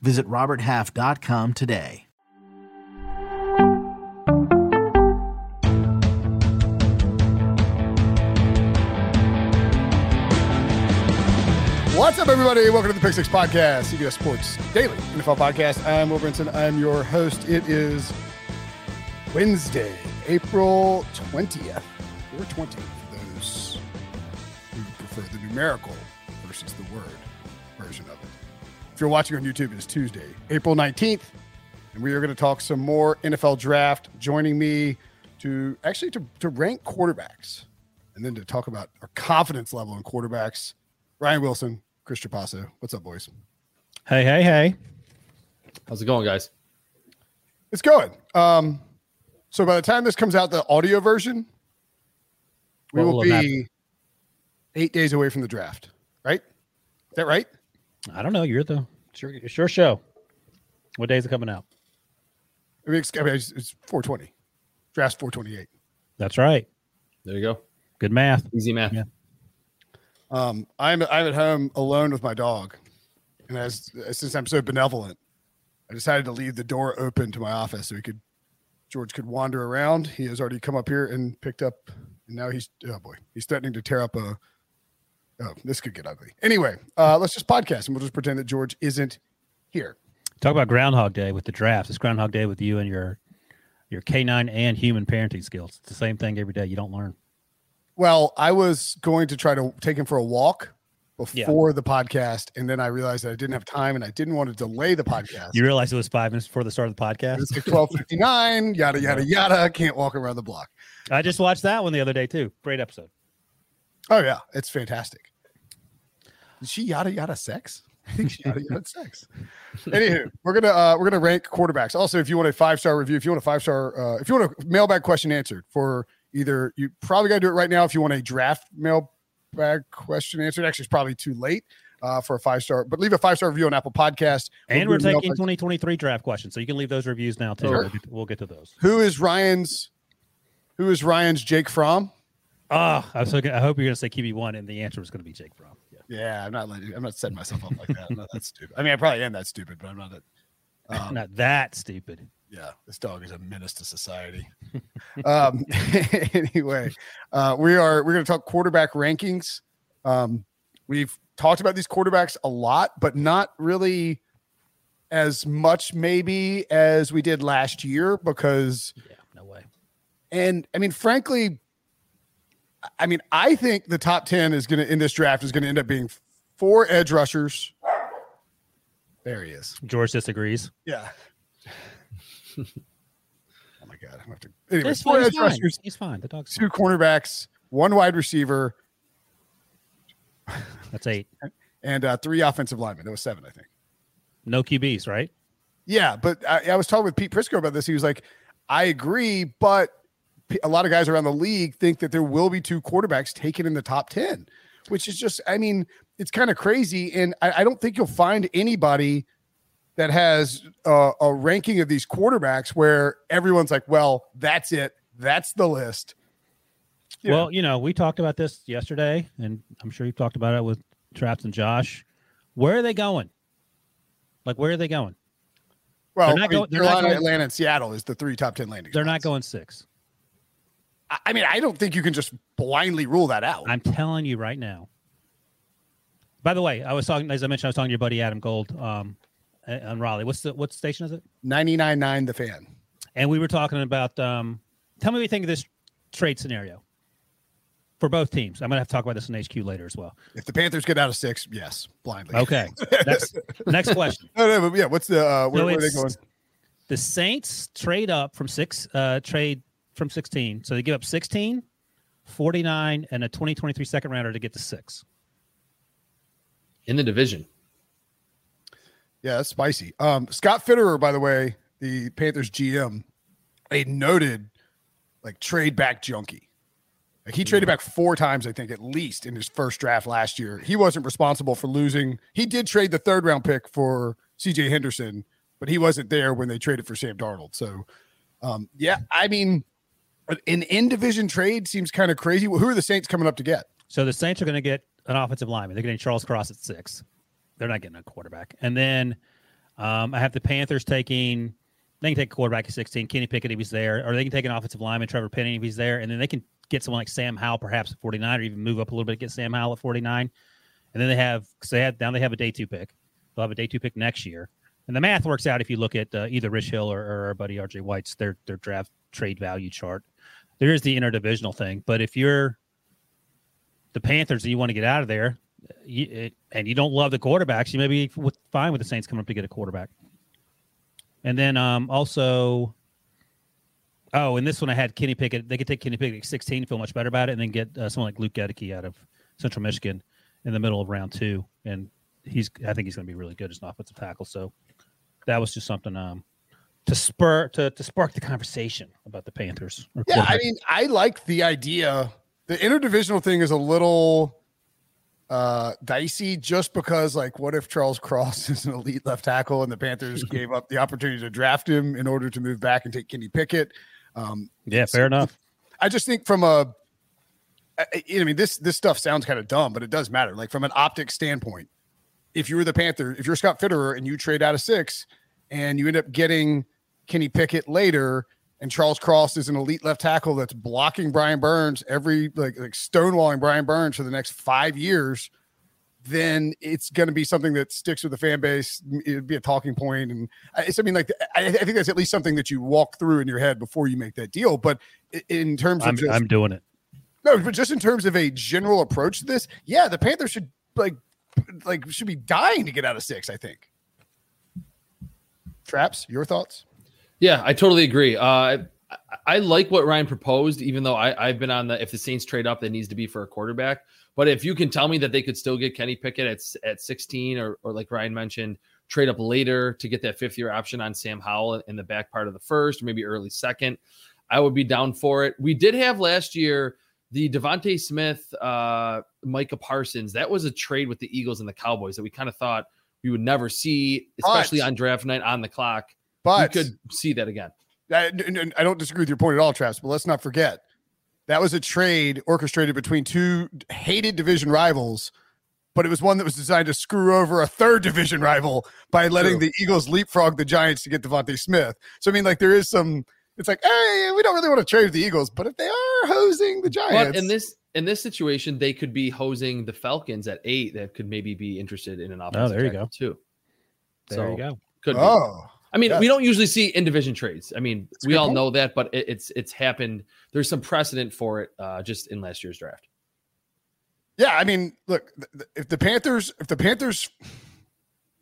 Visit RobertHalf.com today. What's up, everybody? Welcome to the Pick Six Podcast, CBS Sports Daily NFL Podcast. I'm Will Brinson. I'm your host. It is Wednesday, April 20th, or 20th for those who prefer the numerical versus the word version of it. If you're watching on YouTube, it is Tuesday, April 19th, and we are going to talk some more NFL draft. Joining me to actually to, to rank quarterbacks and then to talk about our confidence level in quarterbacks. Ryan Wilson, Chris Trapasso. What's up, boys? Hey, hey, hey. How's it going, guys? It's going. Um, so by the time this comes out, the audio version, we What will will be happen? eight days away from the draft. Right? Is that right? I don't know. You're the it's your, it's your show. What day is it coming out? I mean, it's, I mean, it's, it's 420. Draft 428. That's right. There you go. Good math. Easy math. Yeah. Um, I'm I'm at home alone with my dog, and as since I'm so benevolent, I decided to leave the door open to my office so he could George could wander around. He has already come up here and picked up, and now he's oh boy, he's threatening to tear up a. Oh, this could get ugly. Anyway, uh, let's just podcast and we'll just pretend that George isn't here. Talk about Groundhog Day with the draft. It's Groundhog Day with you and your your canine and human parenting skills. It's the same thing every day. You don't learn. Well, I was going to try to take him for a walk before the podcast, and then I realized that I didn't have time, and I didn't want to delay the podcast. You realize it was five minutes before the start of the podcast. It's like twelve fifty nine. Yada yada yada. Can't walk around the block. I just watched that one the other day too. Great episode. Oh yeah, it's fantastic. Is she yada yada sex? I think she yada yada sex. Anywho, we're gonna uh, we're gonna rank quarterbacks. Also, if you want a five star review, if you want a five star, uh, if you want a mailbag question answered for either you probably gotta do it right now. If you want a draft mailbag question answered, actually, it's probably too late uh, for a five star. But leave a five star review on Apple Podcast. We'll And we're taking mailbag- 2023 draft questions, so you can leave those reviews now too. Sure. We'll, get, we'll get to those. Who is Ryan's? Who is Ryan's Jake Fromm? Ah, I was looking, I hope you're going to say QB one, and the answer was going to be Jake Fromm. Yeah. Yeah, I'm not letting. I'm not setting myself up like that. I'm not that stupid. I mean, I probably am that stupid, but I'm not. That, um, Not that stupid. yeah, this dog is a menace to society. um, anyway, uh, we are we're going to talk quarterback rankings. Um, we've talked about these quarterbacks a lot, but not really as much maybe as we did last year because Yeah, no way. and I mean, frankly, I mean, I think the top 10 is going to, in this draft, is going to end up being four edge rushers. There he is. George disagrees. Yeah. oh my God. I'm going to have to. Anyway, He's four fine. edge He's fine. rushers, He's fine. The dog's two cornerbacks, one wide receiver, That's eight. and uh, three offensive linemen. That was seven, I think. No QBs, right? Yeah. But I, I was talking with Pete Prisco about this. He was like, I agree, but a lot of guys around the league think that there will be two quarterbacks taken in the top 10, which is just, I mean, it's kind of crazy. And I, I don't think you'll find anybody that has uh, a ranking of these quarterbacks where everyone's like, well, that's it. That's the list. Yeah. Well, you know, we talked about this yesterday, and I'm sure you've talked about it with Traps and Josh. Where are they going? Like, where are they going? Well, They're not I mean, going- they're not going- Atlanta, and Seattle is the three top 10 landing They're not going six. I- mean, I don't think you can just blindly rule that out. I'm telling you right now. By the way, I was talking, as I mentioned, I was talking to your buddy Adam Gold um, on Raleigh. What's the what station is it? 99.9 the fan. And we were talking about. Um, tell me what you think of this trade scenario for both teams. I'm going to have to talk about this in HQ later as well. If the Panthers get out of six, yes, blindly. Okay. next, next question. No, no, but yeah. What's the uh, where, So where are they going? The Saints trade up from six, uh, trade from 16. So they give up 16, 49, and a 2023 second rounder to get to six. in the division. Yeah, that's spicy. Um, Scott Fitterer, by the way, the Panthers GM, a noted like trade back junkie. Like he traded back four times, I think, at least in his first draft last year. He wasn't responsible for losing. He did trade the third round pick for CJ Henderson, but he wasn't there when they traded for Sam Darnold. So, um, yeah, I mean, an in division trade seems kind of crazy. Who are the Saints coming up to get? So the Saints are going to get an offensive lineman. They're getting Charles Cross at six. They're not getting a quarterback. And then um, I have the Panthers taking. They can take a quarterback at 16, Kenny Pickett if he's there, or they can take an offensive lineman, Trevor Penning if he's there, and then they can get someone like Sam Howell perhaps at 49, or even move up a little bit, to get Sam Howell at 49. And then they have, they have, now they have a day two pick. They'll have a day two pick next year. And the math works out if you look at uh, either Rich Hill or, or our buddy RJ White's their their draft trade value chart. There is the interdivisional thing, but if you're the Panthers and you want to get out of there, you, and you don't love the quarterbacks, you may be fine with the Saints coming up to get a quarterback. And then um, also, oh, and this one I had Kenny Pickett. They could take Kenny Pickett at 16, feel much better about it, and then get uh, someone like Luke Goedeke out of Central Michigan in the middle of round two. And he's, I think he's going to be really good as an offensive tackle. So that was just something um, to spur to, to spark the conversation about the Panthers. Yeah, I mean, I like the idea. The interdivisional thing is a little uh dicey just because like what if Charles Cross is an elite left tackle and the Panthers gave up the opportunity to draft him in order to move back and take Kenny Pickett? Um yeah, fair enough. I just think from a I, I mean this this stuff sounds kind of dumb, but it does matter. Like from an optic standpoint, if you were the Panther, if you're Scott Fitterer and you trade out of six and you end up getting Kenny Pickett later, and Charles Cross is an elite left tackle that's blocking Brian Burns every like like stonewalling Brian Burns for the next five years, then it's going to be something that sticks with the fan base. It'd be a talking point, and it's I mean like I, I, think that's at least something that you walk through in your head before you make that deal. But in terms of I'm, just, I'm doing it. No, but just in terms of a general approach to this, yeah, the Panthers should like like should be dying to get out of six. I think. Traps, your thoughts? Yeah, I totally agree. Uh, I, like what Ryan proposed, even though I, I've been on the if the Saints trade up, that needs to be for a quarterback. But if you can tell me that they could still get Kenny Pickett at at 16, or or like Ryan mentioned, trade up later to get that fifth year option on Sam Howell in the back part of the first, or maybe early second, I would be down for it. We did have last year the DeVonta Smith, uh, Micah Parsons. That was a trade with the Eagles and the Cowboys that we kind of thought we would never see, especially but, on draft night on the clock. But we could see that again. I, I don't disagree with your point at all, Travis, But let's not forget that was a trade orchestrated between two hated division rivals, but it was one that was designed to screw over a third division rival by letting True. the Eagles leapfrog the Giants to get DeVonta Smith. So I mean, like there is some. It's like, hey, we don't really want to trade the Eagles, but if they are hosing the Giants, but in this in this situation, they could be hosing the Falcons at eight. That could maybe be interested in an offensive. Oh, there you go. Too. There so, you go. Could oh. Be. I mean, yes. we don't usually see in division trades. I mean, That's we all point. know that, but it, it's it's happened. There's some precedent for it uh, just in last year's draft. Yeah, I mean, look, if the Panthers, if the Panthers,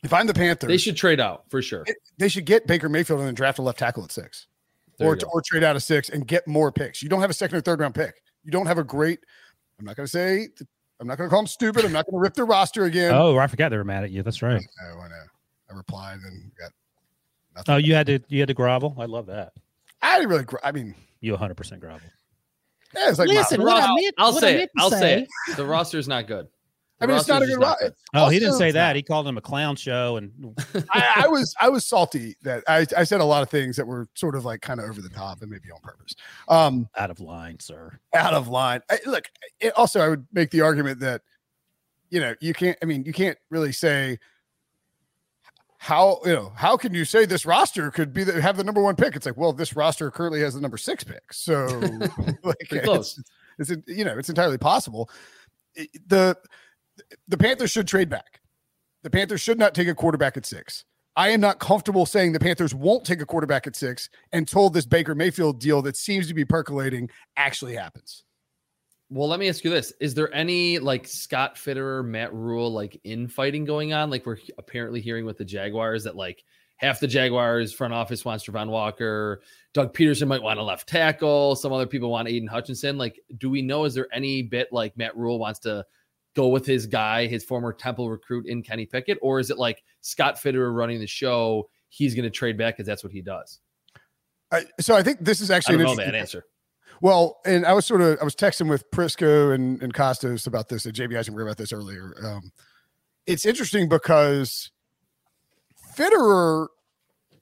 if I'm the Panthers, they should trade out for sure. It, they should get Baker Mayfield and then draft a left tackle at six, there or or trade out of six and get more picks. You don't have a second or third round pick. You don't have a great. I'm not going to say. I'm not going to call them stupid. I'm not going to rip their roster again. Oh, I forgot they were mad at you. That's right. I know. I, know. I replied and got Nothing. Oh, you had to you had to grovel. I love that. I didn't really. I mean, you 100 percent grovel. Yeah, it's like listen. What I meant, I'll what say I it. I'll say it. The roster's not good. The I mean, it's not a good roster. Oh, he didn't say that. He called him a clown show, and I, I, was I was salty that I, I said a lot of things that were sort of like kind of over the top and maybe on purpose. Um, out of line, sir. Out of line. I, look. It, also, I would make the argument that you know you can't. I mean, you can't really say how you know how can you say this roster could be the, have the number one pick? It's like, well, this roster currently has the number six pick, so like it's, it's, you know it's entirely possible. the The Panthers should trade back. The Panthers should not take a quarterback at six. I am not comfortable saying the Panthers won't take a quarterback at six until this Baker Mayfield deal that seems to be percolating actually happens. Well, let me ask you this: Is there any like Scott Fitterer, Matt Rhule like infighting going on? Like we're apparently hearing with the Jaguars that like half the Jaguars front office wants Travon Walker, Doug Pederson might want a left tackle, some other people want Aidan Hutchinson. Like, do we know? Is there any bit like Matt Rhule wants to go with his guy, his former Temple recruit in Kenny Pickett, or is it like Scott Fitterer running the show? he's going to trade back because that's what he does. I, so I think this is I actually don't an know that answer. Well, and I was sort of I was texting with Prisco and, and Costos about this, and JB Eisenberg about this earlier. Um, it's interesting because Fitterer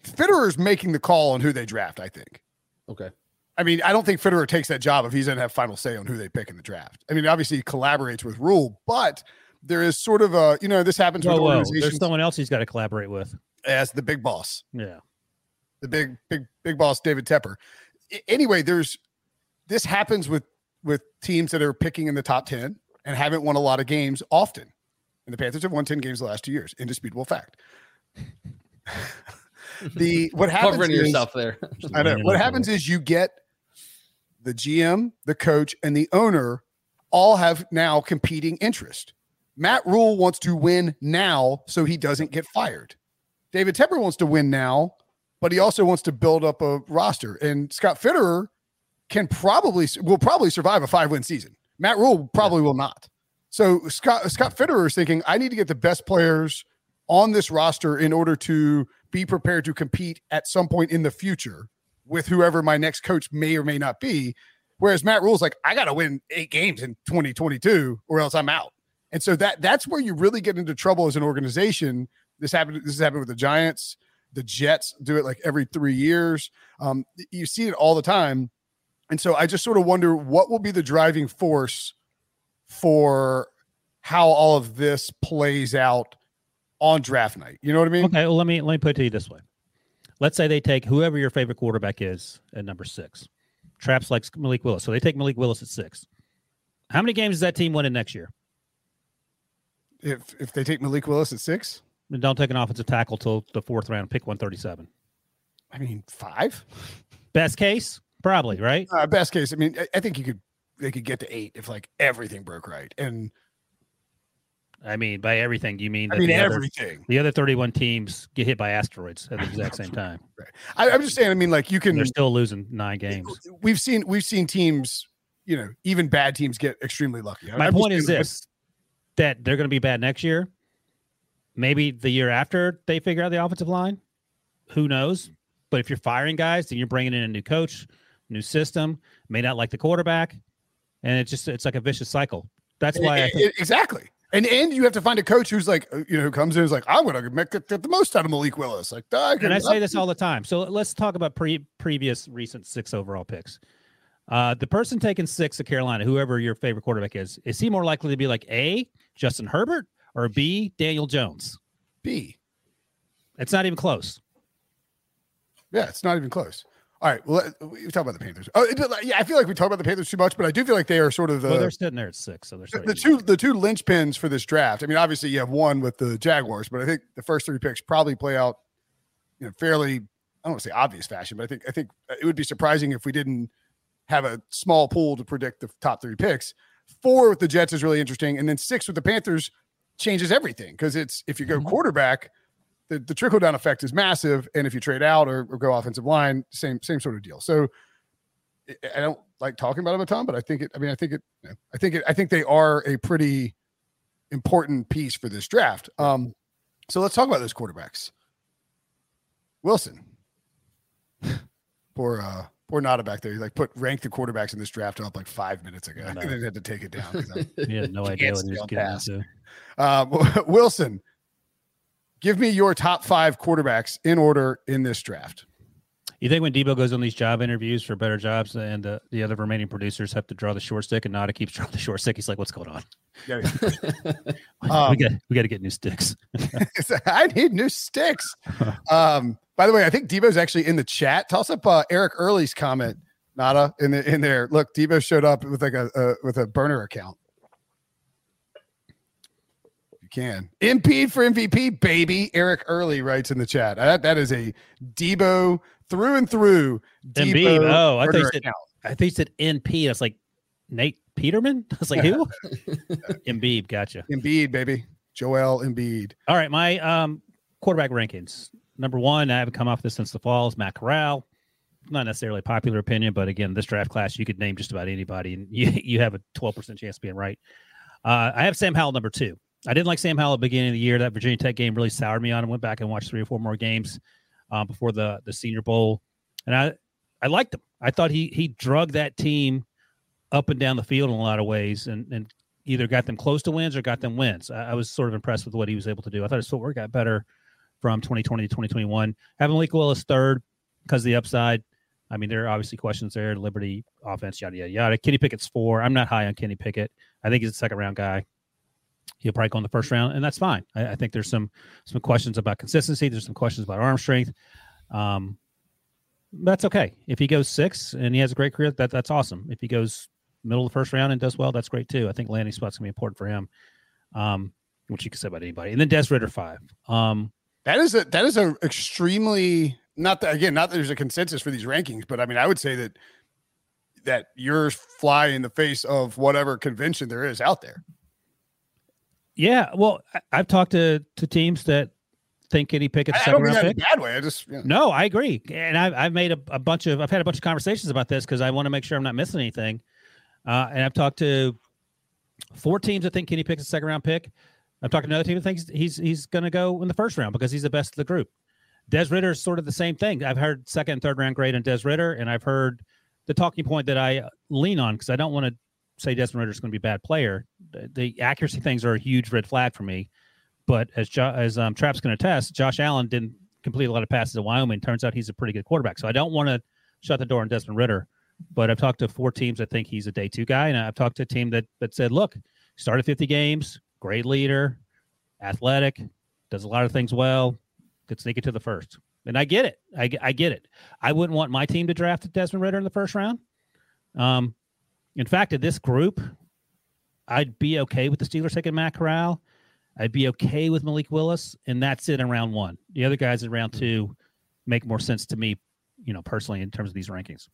Fitterer's making the call on who they draft. I think. Okay. I mean, I don't think Fitterer takes that job if he's going to have final say on who they pick in the draft. I mean, obviously he collaborates with Rhule, but there is sort of a you know this happens with Whoa, whoa. organizations There's someone else he's got to collaborate with. as the big boss. Yeah. the big big big boss David Tepper. I- Anyway, there's this happens with with teams that are picking in the top 10 and haven't won a lot of games often. And the Panthers have won 10 games the last 2 years. Indisputable fact. the what happens Covering is, yourself there. I know. What happens is you get the GM, the coach, and the owner all have now competing interest. Matt Rhule wants to win now so he doesn't get fired. David Tepper wants to win now, but he also wants to build up a roster. And Scott Fitterer can probably will probably survive a five win season. Matt Rhule probably will not. So Scott Scott Fitterer is thinking, I need to get the best players on this roster in order to be prepared to compete at some point in the future with whoever my next coach may or may not be. Whereas Matt Rhule's like, I got to win eight games in 2022 or else I'm out. And so that that's where you really get into trouble as an organization. This happened. This has happened with the Giants. The Jets do it like every three years. Um, you see it all the time. And so I just sort of wonder what will be the driving force for how all of this plays out on draft night. You know what I mean? Okay, well let me let me put it to you this way. Let's say they take whoever your favorite quarterback is at number six. Traps likes Malik Willis, so they take Malik Willis at six. How many games does that team win in next year? If if they take Malik Willis at six, And don't take an offensive tackle till the fourth round, pick one thirty seven. I mean five. Best case, probably right. Uh, best case, I mean, I, I think you could they could get to eight if like everything broke right. And I mean, by everything, you mean I mean the other, everything. the other thirty one teams get hit by asteroids at the exact same time. I, I'm just saying. I mean, like you can. They're still losing nine games. We've seen we've seen teams. You know, even bad teams get extremely lucky. My I'm point is saying, this: that they're going to be bad next year. Maybe the year after they figure out the offensive line. Who knows? But if you're firing guys, then you're bringing in a new coach, new system. May not like the quarterback, and it's just it's like a vicious cycle. That's why I E- think, e- exactly. And and you have to find a coach who's like, uh, you know, who comes in is like, I'm to make get the most out of Malik Willis. Like, I can, and I say this all the time. So let's talk about pre previous recent six overall picks. Uh, the person taking six at Carolina, whoever your favorite quarterback is, is he more likely to be like A, Justin Herbert, or B, Daniel Jones? B. It's not even close. Yeah, it's not even close. All right. Well, we talk about the Panthers. Oh, yeah, I feel like we talk about the Panthers too much, but I do feel like they are sort of the well, they're sitting there at six, so they're the, two the two linchpins for this draft. I mean, obviously you have one with the Jaguars, but I think the first three picks probably play out, you know, fairly. I don't want to say obvious fashion, but I think I think it would be surprising if we didn't have a small pool to predict the top three picks. Four with the Jets is really interesting, and then six with the Panthers changes everything because it's if you go Mhm. quarterback, the, the trickle down effect is massive, and if you trade out or, or go offensive line, same same sort of deal. So I- I don't like talking about them a ton, but I think it. I mean, I think it. you know, I think it. I think they are a pretty important piece for this draft. Um, so let's talk about those quarterbacks. Wilson, poor uh, poor Nada back there. He like put rank the quarterbacks in this draft up like five minutes ago, I and know. then had to take it down. I- He had no idea what he stay was getting task. into. Um, Wilson, give me your top five quarterbacks in order in this draft. You think when Debo goes on these job interviews for better jobs, and uh, the other remaining producers have to draw the short stick, and Nada keeps drawing the short stick, he's like, "What's going on? Yeah, we Um, got we got to get new sticks." I need new sticks. Um, by the way, I think Debo's actually in the chat. Toss up uh, Eric Early's comment, Nada, in the in there. Look, Debo showed up with like a, a with a burner account. You can impede for MVP, baby. Eric Early writes in the chat. That that is a Debo through and through. Debo Embiid. Oh, I thought you said- I think he said NP. I was like, Nate Peterman. I was like, who? Embiid. Gotcha. Embiid, baby. Joel Embiid. All right, my um quarterback rankings. Number one, I haven't come off this since the fall. Is Matt Corral. Not necessarily a popular opinion, but again, this draft class, you could name just about anybody, and you you have a twelve percent chance of being right. Uh, I have Sam Howell number two. I didn't like Sam Howell at the beginning of the year. That Virginia Tech game really soured me on him. Went back and watched three or four more games. uh, before the the Senior Bowl, and I I liked him. I thought he he drug that team up and down the field in a lot of ways, and and either got them close to wins or got them wins. I, I was sort of impressed with what he was able to do. I thought his footwork got better from 2020 to 2021. Having Malik Willis third because of the upside. I mean, there are obviously questions there. Liberty offense, yada yada yada. Kenny Pickett's four. I'm not high on Kenny Pickett. I think he's a second round guy. He'll probably go in the first round, and that's fine. I, I think there's some some questions about consistency. There's some questions about arm strength. Um, that's okay. If he goes six and he has a great career, that that's awesome. If he goes middle of the first round and does well, that's great too. I think landing spot's gonna be important for him. Um, which you can say about anybody. And then Des Ridder five. Um, that is a that is a extremely not that again not that there's a consensus for these rankings, but I mean I would say that that you're fly in the face of whatever convention there is out there. Yeah, well, I, have talked to to teams that think Kenny Pickett's I, second I round pick. pick. bad way. I just know. no, I agree, and I've I've made a, a, bunch of I've had a bunch of conversations about this because I want to make sure I'm not missing anything. Uh, and I've talked to four teams that think Kenny Pickett's a second round pick. I've talked to another team that thinks he's he's going to go in the first round because he's the best of the group. Des Ridder is sort of the same thing. I've heard second and third round grade on Des Ridder, and I've heard the talking point that I lean on because I don't want to say Desmond Ridder is going to be a bad player. The, accuracy things are a huge red flag for me. But as jo- as um, Trap's going to test, Josh Allen didn't complete a lot of passes at Wyoming. Turns out he's a pretty good quarterback. So I don't want to shut the door on Desmond Ridder. But I've talked to four teams that think he's a day two guy, and I've talked to a team that that said, look, started 50 games, great leader, athletic, does a lot of things well, could sneak it to the first. And I get it. I, I get it. I wouldn't want my team to draft Desmond Ridder in the first round. Um, in fact, in this group, I'd be okay with the Steelers taking Matt Corral. I'd be okay with Malik Willis, and that's it in round one. The other guys in round two make more sense to me, you know, personally in terms of these rankings.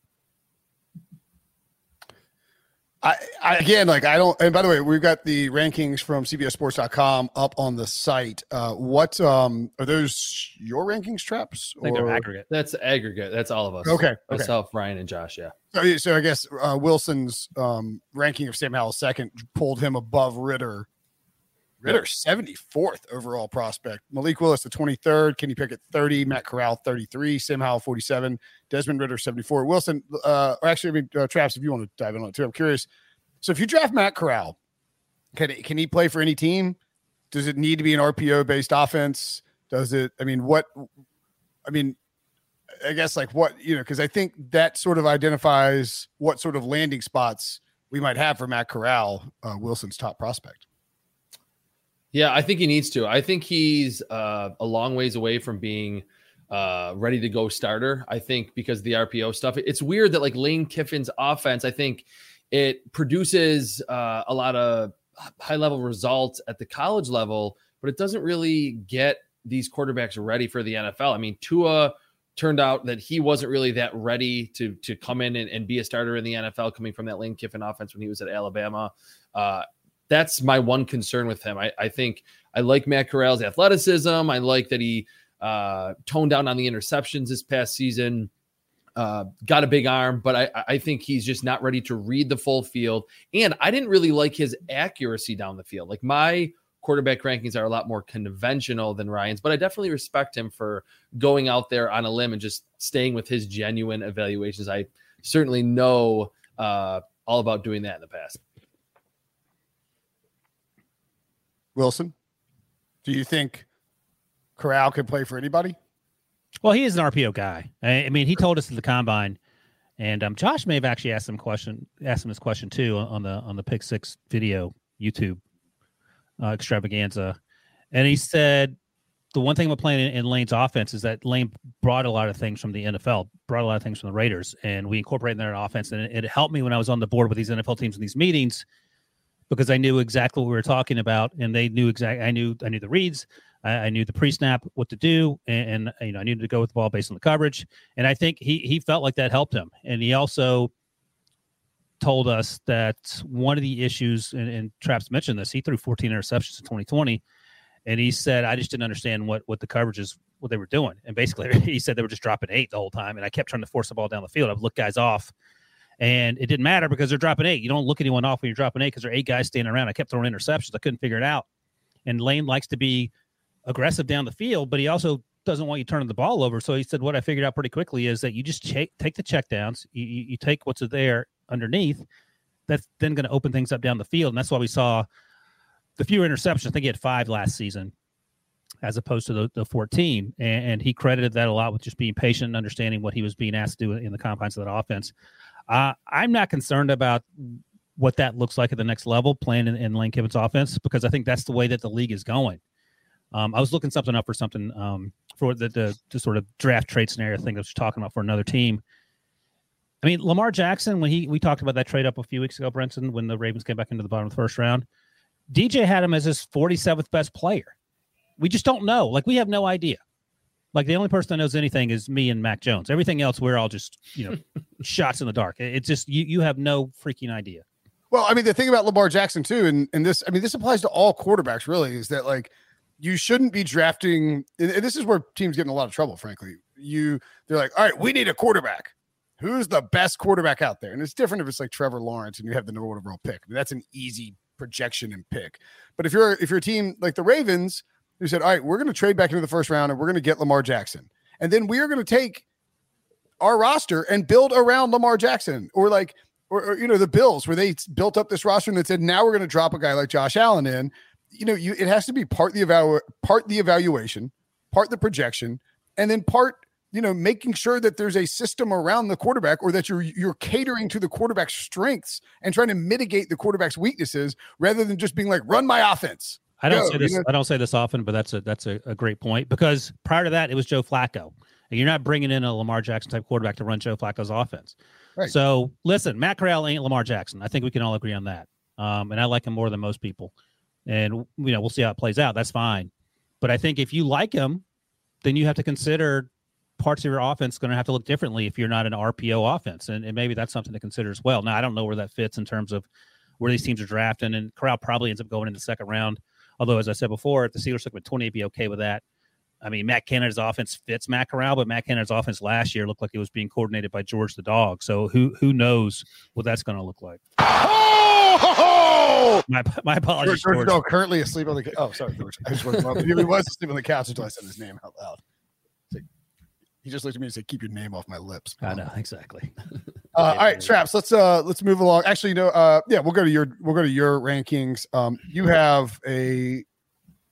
I, I, again like I don't and by the way we've got the rankings from cbssports.com up on the site. Uh what um are those your rankings traps I think they're aggregate. That's aggregate. That's all of us. Okay. Myself, okay. Ryan and Josh, yeah. So, so I guess uh, Wilson's um ranking of Sam Howell second pulled him above Ridder 74th overall prospect. Malik Willis the 23rd, Kenny Pickett 30, Matt Corral 33, Sam Howell 47, Desmond Ridder, 74. Wilson, uh, or actually, I mean, uh, Traps, if you want to dive in on it too, I'm curious. So if you draft Matt Corral, can can he play for any team? Does it need to be an RPO based offense? Does it? I mean, what? I mean, I guess like what you know, because I think that sort of identifies what sort of landing spots we might have for Matt Corral, uh, Wilson's top prospect. Yeah, I think he needs to. I think he's uh, a long ways away from being uh, ready to go starter. I think because the RPO stuff, it's weird that like Lane Kiffin's offense, I think it produces uh, a lot of high level results at the college level, but it doesn't really get these quarterbacks ready for the NFL. I mean, Tua turned out that he wasn't really that ready to to come in and, and be a starter in the NFL coming from that Lane Kiffin offense when he was at Alabama. Uh, that's my one concern with him. I, I think I like Matt Corral's athleticism. I like that he uh, toned down on the interceptions this past season. Uh, got a big arm, but I, I think he's just not ready to read the full field. And I didn't really like his accuracy down the field. Like my quarterback rankings are a lot more conventional than Ryan's, but I definitely respect him for going out there on a limb and just staying with his genuine evaluations. I certainly know uh, all about doing that in the past. Wilson, do you think Corral can play for anybody? Well, he is an RPO guy. I mean, he told us at the combine, and um, Josh may have actually asked him question, asked him this question too on the on the Pick Six video YouTube uh, extravaganza, and he said the one thing about playing in, in, Lane's offense is that Lane brought a lot of things from the NFL, brought a lot of things from the Raiders, and we incorporated that in offense, and it, it helped me when I was on the board with these NFL teams in these meetings because I knew exactly what we were talking about, and they knew exactly. I knew I knew the reads, I, I knew the pre-snap what to do, and, and, you know I needed to go with the ball based on the coverage, and I think he he felt like that helped him, and he also told us that one of the issues, and, and Traps mentioned this, he threw 14 interceptions in 2020, and he said I just didn't understand what what the coverages what they were doing, and basically he said they were just dropping eight the whole time, and I kept trying to force the ball down the field. I'd look guys off and it didn't matter because they're dropping eight. You don't look anyone off when you're dropping eight because there are eight guys standing around. I kept throwing interceptions. I couldn't figure it out. And Lane likes to be aggressive down the field, but he also doesn't want you turning the ball over. So he said, what I figured out pretty quickly is that you just take take the checkdowns, you, you, you take what's there underneath. That's then going to open things up down the field, and that's why we saw the fewer interceptions. I think he had five last season, as opposed to the, the 14. And, and, he credited that a lot with just being patient and understanding what he was being asked to do in the confines of that offense. Uh, I'm not concerned about what that looks like at the next level playing in, in Lane Kiffin's offense because I think that's the way that the league is going. Um, I was looking something up for something um, for the, the, the sort of draft trade scenario thing that was talking about for another team. I mean, Lamar Jackson, when he we talked about that trade up a few weeks ago, Brinson, when the Ravens came back into the bottom of the first round, DJ had him as his 47th best player. We just don't know. Like we have no idea. Like the only person that knows anything is me and Mac Jones. Everything else, we're all just you know shots in the dark. It's just you you have no freaking idea. Well, I mean, the thing about Lamar Jackson too, and and this, I mean, this applies to all quarterbacks really, is that like you shouldn't be drafting. And this is where teams get in a lot of trouble, frankly. You they're like, all right, we need a quarterback. Who's the best quarterback out there? And it's different if it's like Trevor Lawrence and you have the number one overall pick. I mean, that's an easy projection and pick. But if you're if you're a team like the Ravens, who said, all right, we're going to trade back into the first round and we're going to get Lamar Jackson, and then we are going to take our roster and build around Lamar Jackson, or like or, or, you know the Bills where they built up this roster and they said now we're going to drop a guy like Josh Allen in you know, you it has to be part the evalu- part the evaluation, part the projection, and then part you know making sure that there's a system around the quarterback or that you're you're catering to the quarterback's strengths and trying to mitigate the quarterback's weaknesses rather than just being like run my offense. I don't Go, say this. You know? I don't say this often, but that's a that's a, a, great point because prior to that, it was Joe Flacco, and you're not bringing in a Lamar Jackson type quarterback to run Joe Flacco's offense. Right. So listen, Matt Corral ain't Lamar Jackson. I think we can all agree on that. Um, and I like him more than most people and you know we'll see how it plays out. That's fine, but I think if you like him, then you have to consider parts of your offense going to have to look differently if you're not an RPO offense, and, and maybe that's something to consider as well. Now I don't know where that fits in terms of where these teams are drafting, and Corral probably ends up going in the second round. Although, as I said before, if the Steelers took him at 20, be okay with that. I mean, Matt Canada's offense fits Matt Corral, but Matt Canada's offense last year looked like it was being coordinated by George the dog. So who who knows what that's going to look like? Oh! My, my apologies. George, George, George. No, currently asleep on the. Oh, sorry, George. I just wasn't. he was asleep on the couch until I said his name out loud. He just looked at me and said, "Keep your name off my lips." Bro. I know exactly. uh, all right, straps. Let's uh let's move along. Actually, you know, uh, yeah, we'll go to your we'll go to your rankings. Um, you have a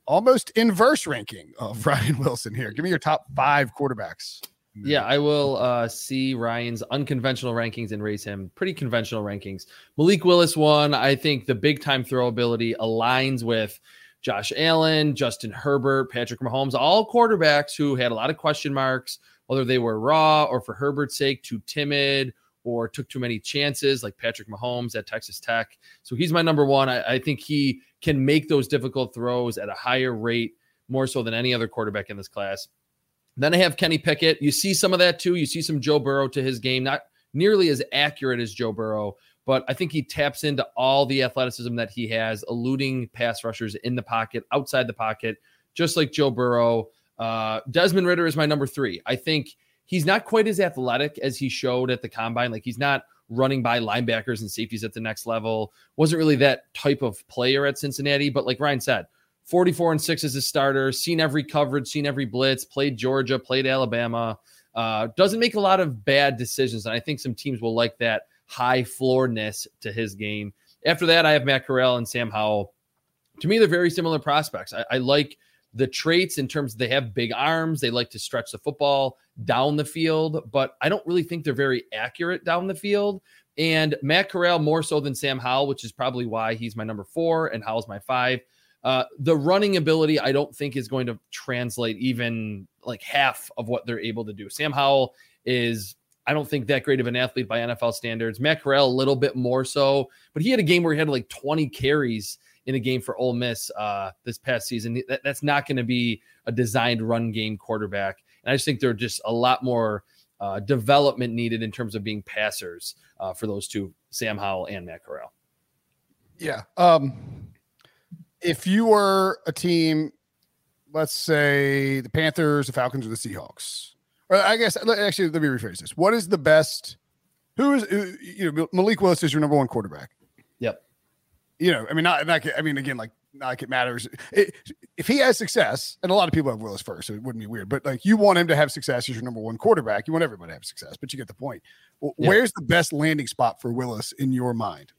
almost inverse ranking of Ryan Wilson here. Give me your top five quarterbacks. Yeah, I will uh, see Ryan's unconventional rankings and raise him pretty conventional rankings. Malik Willis one. I think the big time throw ability aligns with Josh Allen, Justin Herbert, Patrick Mahomes, all quarterbacks who had a lot of question marks, whether they were raw or for Herbert's sake, too timid or took too many chances, like Patrick Mahomes at Texas Tech. So he's my number one. I, I think he can make those difficult throws at a higher rate, more so than any other quarterback in this class. Then I have Kenny Pickett. You see some of that too. You see some Joe Burrow to his game, not nearly as accurate as Joe Burrow, but I think he taps into all the athleticism that he has, eluding pass rushers in the pocket, outside the pocket, just like Joe Burrow. Uh, Desmond Ridder is my number three. I think he's not quite as athletic as he showed at the combine. Like he's not running by linebackers and safeties at the next level. Wasn't really that type of player at Cincinnati, but like Ryan said, 44 and 6 as a starter, seen every coverage, seen every blitz, played Georgia, played Alabama. Uh, doesn't make a lot of bad decisions. And I think some teams will like that high floorness to his game. After that, I have Matt Corral and Sam Howell. To me, they're very similar prospects. I, I like the traits in terms they have big arms, they like to stretch the football down the field, but I don't really think they're very accurate down the field. And Matt Corral more so than Sam Howell, which is probably why he's my number four and Howell's my five. Uh, the running ability, I don't think is going to translate even like half of what they're able to do. Sam Howell is, I don't think that great of an athlete by NFL standards. Matt Corral, a little bit more so, but he had a game where he had like 20 carries in a game for Ole Miss uh, this past season. That, that's not going to be a designed run game quarterback. And I just think they're just a lot more uh, development needed in terms of being passers uh, for those two, Sam Howell and Matt Corral. Yeah. Um, if you were a team, let's say the Panthers, the Falcons, or the Seahawks, or I guess actually let me rephrase this: What is the best? Who is you know Malik Willis is your number one quarterback? Yep. You know, I mean, not, not I mean, again, like not like it matters. It, if he has success, and a lot of people have Willis first, so it wouldn't be weird. But like you want him to have success as your number one quarterback. You want everybody to have success, but you get the point. Well, yeah. Where's the best landing spot for Willis in your mind?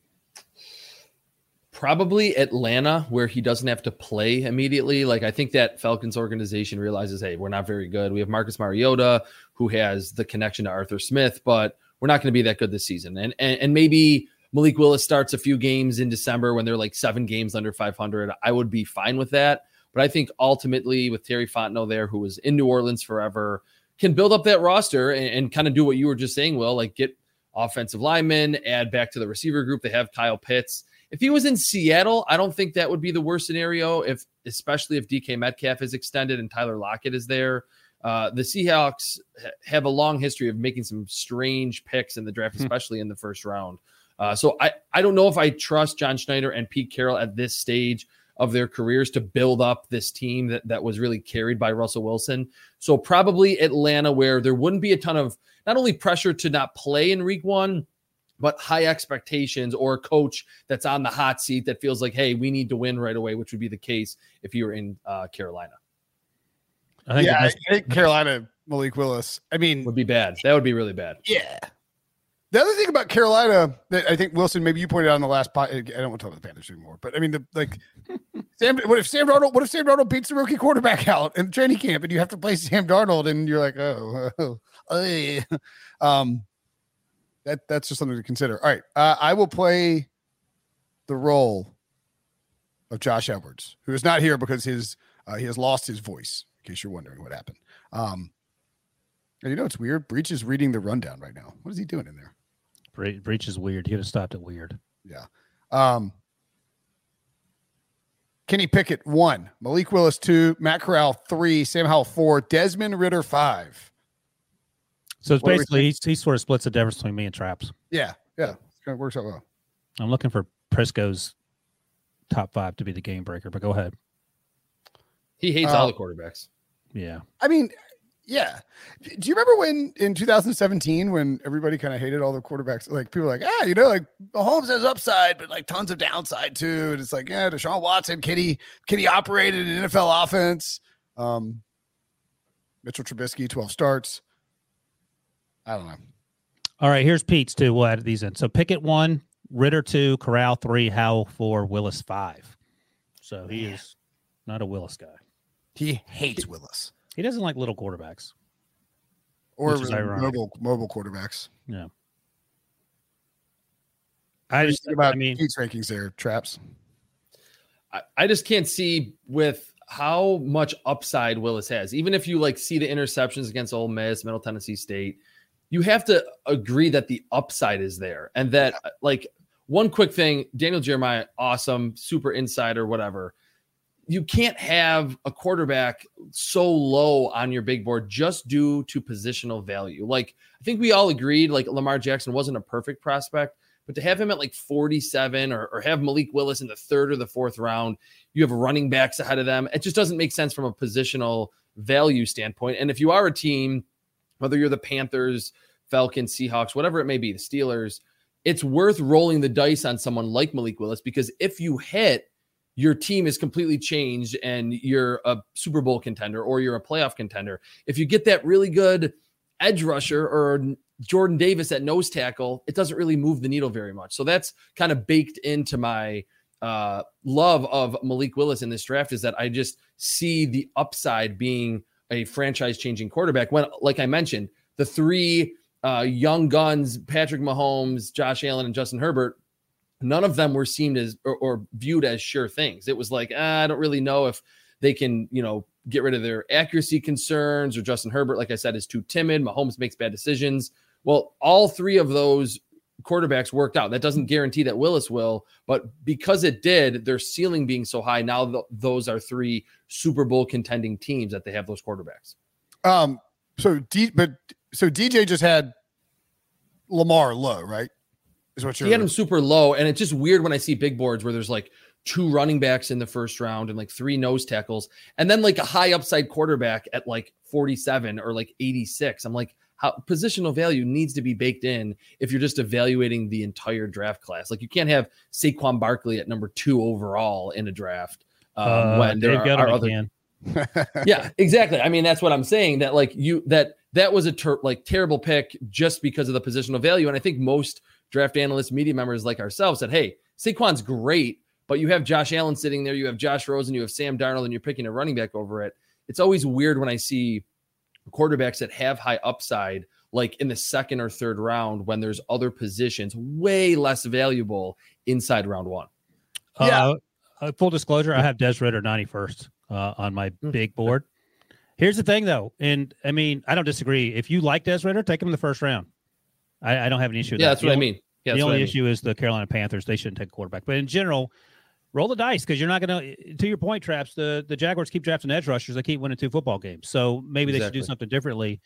Probably Atlanta, where he doesn't have to play immediately. Like I think that Falcons organization realizes, hey, we're not very good. We have Marcus Mariota, who has the connection to Arthur Smith, but we're not going to be that good this season. And, and and maybe Malik Willis starts a few games in December when they're like seven games under 500. I would be fine with that. But I think ultimately with Terry Fontenot there, who was in New Orleans forever, can build up that roster and, and kind of do what you were just saying, Will, like get offensive linemen, add back to the receiver group. They have Kyle Pitts. If he was in Seattle, I don't think that would be the worst scenario. If especially if DK Metcalf is extended and Tyler Lockett is there. Uh, the Seahawks have a long history of making some strange picks in the draft, hmm. especially in the first round. Uh, so I, I don't know if I trust John Schneider and Pete Carroll at this stage of their careers to build up this team that, that was really carried by Russell Wilson. So probably Atlanta, where there wouldn't be a ton of not only pressure to not play in week one, but high expectations or a coach that's on the hot seat that feels like, hey, we need to win right away, which would be the case if you were in uh, Carolina. I think yeah, I think Carolina Malik Willis. I mean, would be bad. That would be really bad. Yeah. The other thing about Carolina that I think Wilson, maybe you pointed out in the last pot. I don't want to talk about the Panthers anymore, but I mean, the like, Sam. What if Sam Darnold? What if Sam Darnold beats the rookie quarterback out in training camp, and you have to play Sam Darnold, and you're like, oh, oh, oh um, that that's just something to consider. All right, uh, I will play the role of Josh Edwards, who is not here because his uh, he has lost his voice. In case you're wondering what happened. Um, and you know it's weird. Breech is reading the rundown right now. What is he doing in there? Bre- Breech is weird. He could have stopped it weird. Yeah. Um, Kenny Pickett one, Malik Willis two, Matt Corral three, Sam Howell four, Desmond Ridder five. So it's what basically he, he sort of splits the difference between me and Traps. Yeah, yeah, it works out well. I'm looking for Prisco's top five to be the game breaker, but go ahead. He hates uh, all the quarterbacks. Yeah, I mean, yeah. Do you remember when in 2017 when everybody kind of hated all the quarterbacks? Like people were like, ah, you know, like Mahomes has upside, but like tons of downside too. And it's like, yeah, Deshaun Watson, can he can he operate in an NFL offense? Um, Mitchell Trubisky, 12 starts. I don't know. All right, here's Pete's too. We'll add these in. So Pickett one, Ridder two, Corral three, Howell four, Willis five. So he is not a Willis guy. He hates Willis. He doesn't like little quarterbacks. Or mobile mobile quarterbacks. Yeah. I just think about I mean Pete's rankings there, traps. I, I just can't see with how much upside Willis has. Even if you like see the interceptions against Ole Miss, Middle Tennessee State, you have to agree that the upside is there and that yeah. like one quick thing daniel jeremiah awesome super insider whatever you can't have a quarterback so low on your big board just due to positional value. Like i think we all agreed like lamar jackson wasn't a perfect prospect but to have him at like 47 or, or have malik willis in the third or the fourth round you have running backs ahead of them it just doesn't make sense from a positional value standpoint. And if you are a team whether you're the Panthers, Falcons, Seahawks, whatever it may be, the Steelers, it's worth rolling the dice on someone like Malik Willis because if you hit, your team is completely changed and you're a Super Bowl contender or you're a playoff contender. If you get that really good edge rusher or Jordan Davis at nose tackle, it doesn't really move the needle very much. So that's kind of baked into my uh, love of Malik Willis in this draft is that I just see the upside being a franchise changing quarterback. When, like I mentioned, the three uh, young guns, Patrick Mahomes, Josh Allen, and Justin Herbert, none of them were seen as or, or viewed as sure things. It was like, ah, I don't really know if they can, you know, get rid of their accuracy concerns or Justin Herbert, like I said, is too timid. Mahomes makes bad decisions. Well, all three of those quarterbacks worked out. That doesn't guarantee that Willis will, but because it did, their ceiling being so high, now th- those are three Super Bowl contending teams that they have those quarterbacks. Um. So, D, but so DJ just had Lamar low, right? Is what you're. He had him super low, and it's just weird when I see big boards where there's like two running backs in the first round and like three nose tackles, and then like a high upside quarterback at like 47 or like 86. I'm like, how positional value needs to be baked in if you're just evaluating the entire draft class. Like you can't have Saquon Barkley at number two overall in a draft. um, Uh, when there Dave are, Gettleman are other can. yeah, exactly. I mean, that's what I'm saying. That like you that that was a ter- like terrible pick just because of the positional value. And I think most draft analysts, media members like ourselves said, "Hey, Saquon's great, but you have Josh Allen sitting there, you have Josh Rosen, you have Sam Darnold, and you're picking a running back over it." It's always weird when I see quarterbacks that have high upside like in the second or third round when there's other positions way less valuable inside round one. Yeah. Uh, uh, full disclosure, I have Des Ridder 91st uh, on my Hmm. big board. Here's the thing, though, and I mean, I don't disagree. If you like Des Ridder, take him in the first round. I, I don't have an issue with Yeah, that. that's what I mean. Yeah, the only I mean. issue is the Carolina Panthers. They shouldn't take a quarterback. But in general, roll the dice because you're not going to. To your point, traps. The the Jaguars keep drafting edge rushers. They keep winning two football games. So maybe they should do something differently.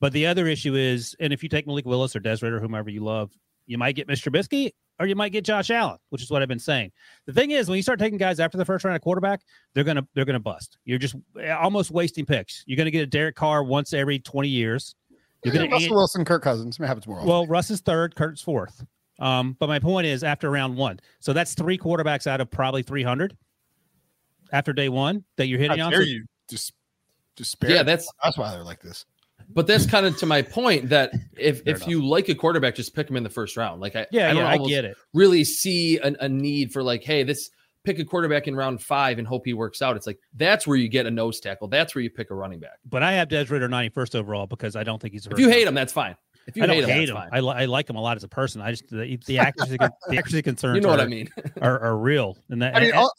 But the other issue is, and if you take Malik Willis or Des or whomever you love, you might get Mr. Trubisky or you might get Josh Allen, which is what I've been saying. The thing is, when you start taking guys after the first round of quarterback, they're gonna they're gonna bust. You're just eh, almost wasting picks. You're gonna get a Derek Carr once every 20 years. You're Yeah, gonna Russell Wilson, Kirk Cousins. It happens more often. well, Russ is third, Kurt's fourth. Um, but my point is after round one, so that's three quarterbacks out of probably 300 after day one that you're hitting How on. dare So- you just despair? Yeah, that's that's why they're like this. but that's kind of to my point that if Fair if enough. you like a quarterback, just pick him in the first round. Like I, yeah, I don't yeah, I get it. really see an, a need for like, hey, this pick a quarterback in round five and hope he works out. It's like that's where you get a nose tackle. That's where you pick a running back. But I have Des Ridder 91st overall because I don't think he's If you hate him, that's fine. If you I don't hate him, hate that's him. fine. I, li- I like him a lot as a person. I just the, the accuracy the accuracy concerns You know what are, I mean? are, are real. And that I mean, and- all,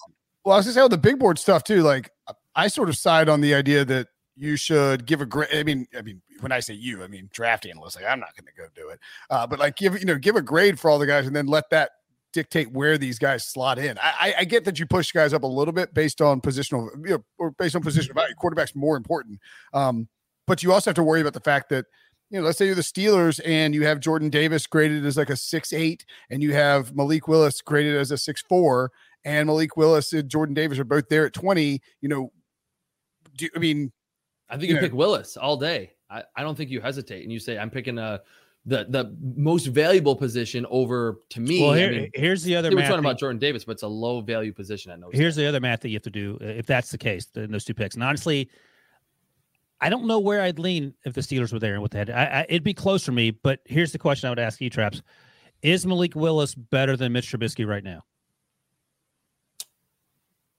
well, I was gonna say on the big board stuff too. Like, I sort of side on the idea that you should give a grade. I mean, I mean, when I say you, I mean draft analysts. Like, I'm not going to go do it, uh, but like, give you know, give a grade for all the guys, and then let that dictate where these guys slot in. I, I, get that you push guys up a little bit based on positional, you know, or based on positional value. Quarterback's more important, um, but you also have to worry about the fact that. You know, let's say you're the Steelers and you have Jordan Davis graded as like a six eight, and you have Malik Willis graded as a six four and Malik Willis and Jordan Davis are both there at 20, you know, do, I mean, I think you Yeah. pick Willis all day. I, I don't think you hesitate and you say I'm picking a the the most valuable position over to me. well, I mean, here's the other were talking about Jordan Davis, but it's a low value position at no. Here's the other math that you have to do uh, if that's the case in those two picks. And honestly, I don't know where I'd lean if the Steelers were there and what they had. I, I, it'd be close for me. But here's the question I would ask you, Traps: Is Malik Willis better than Mitch Trubisky right now?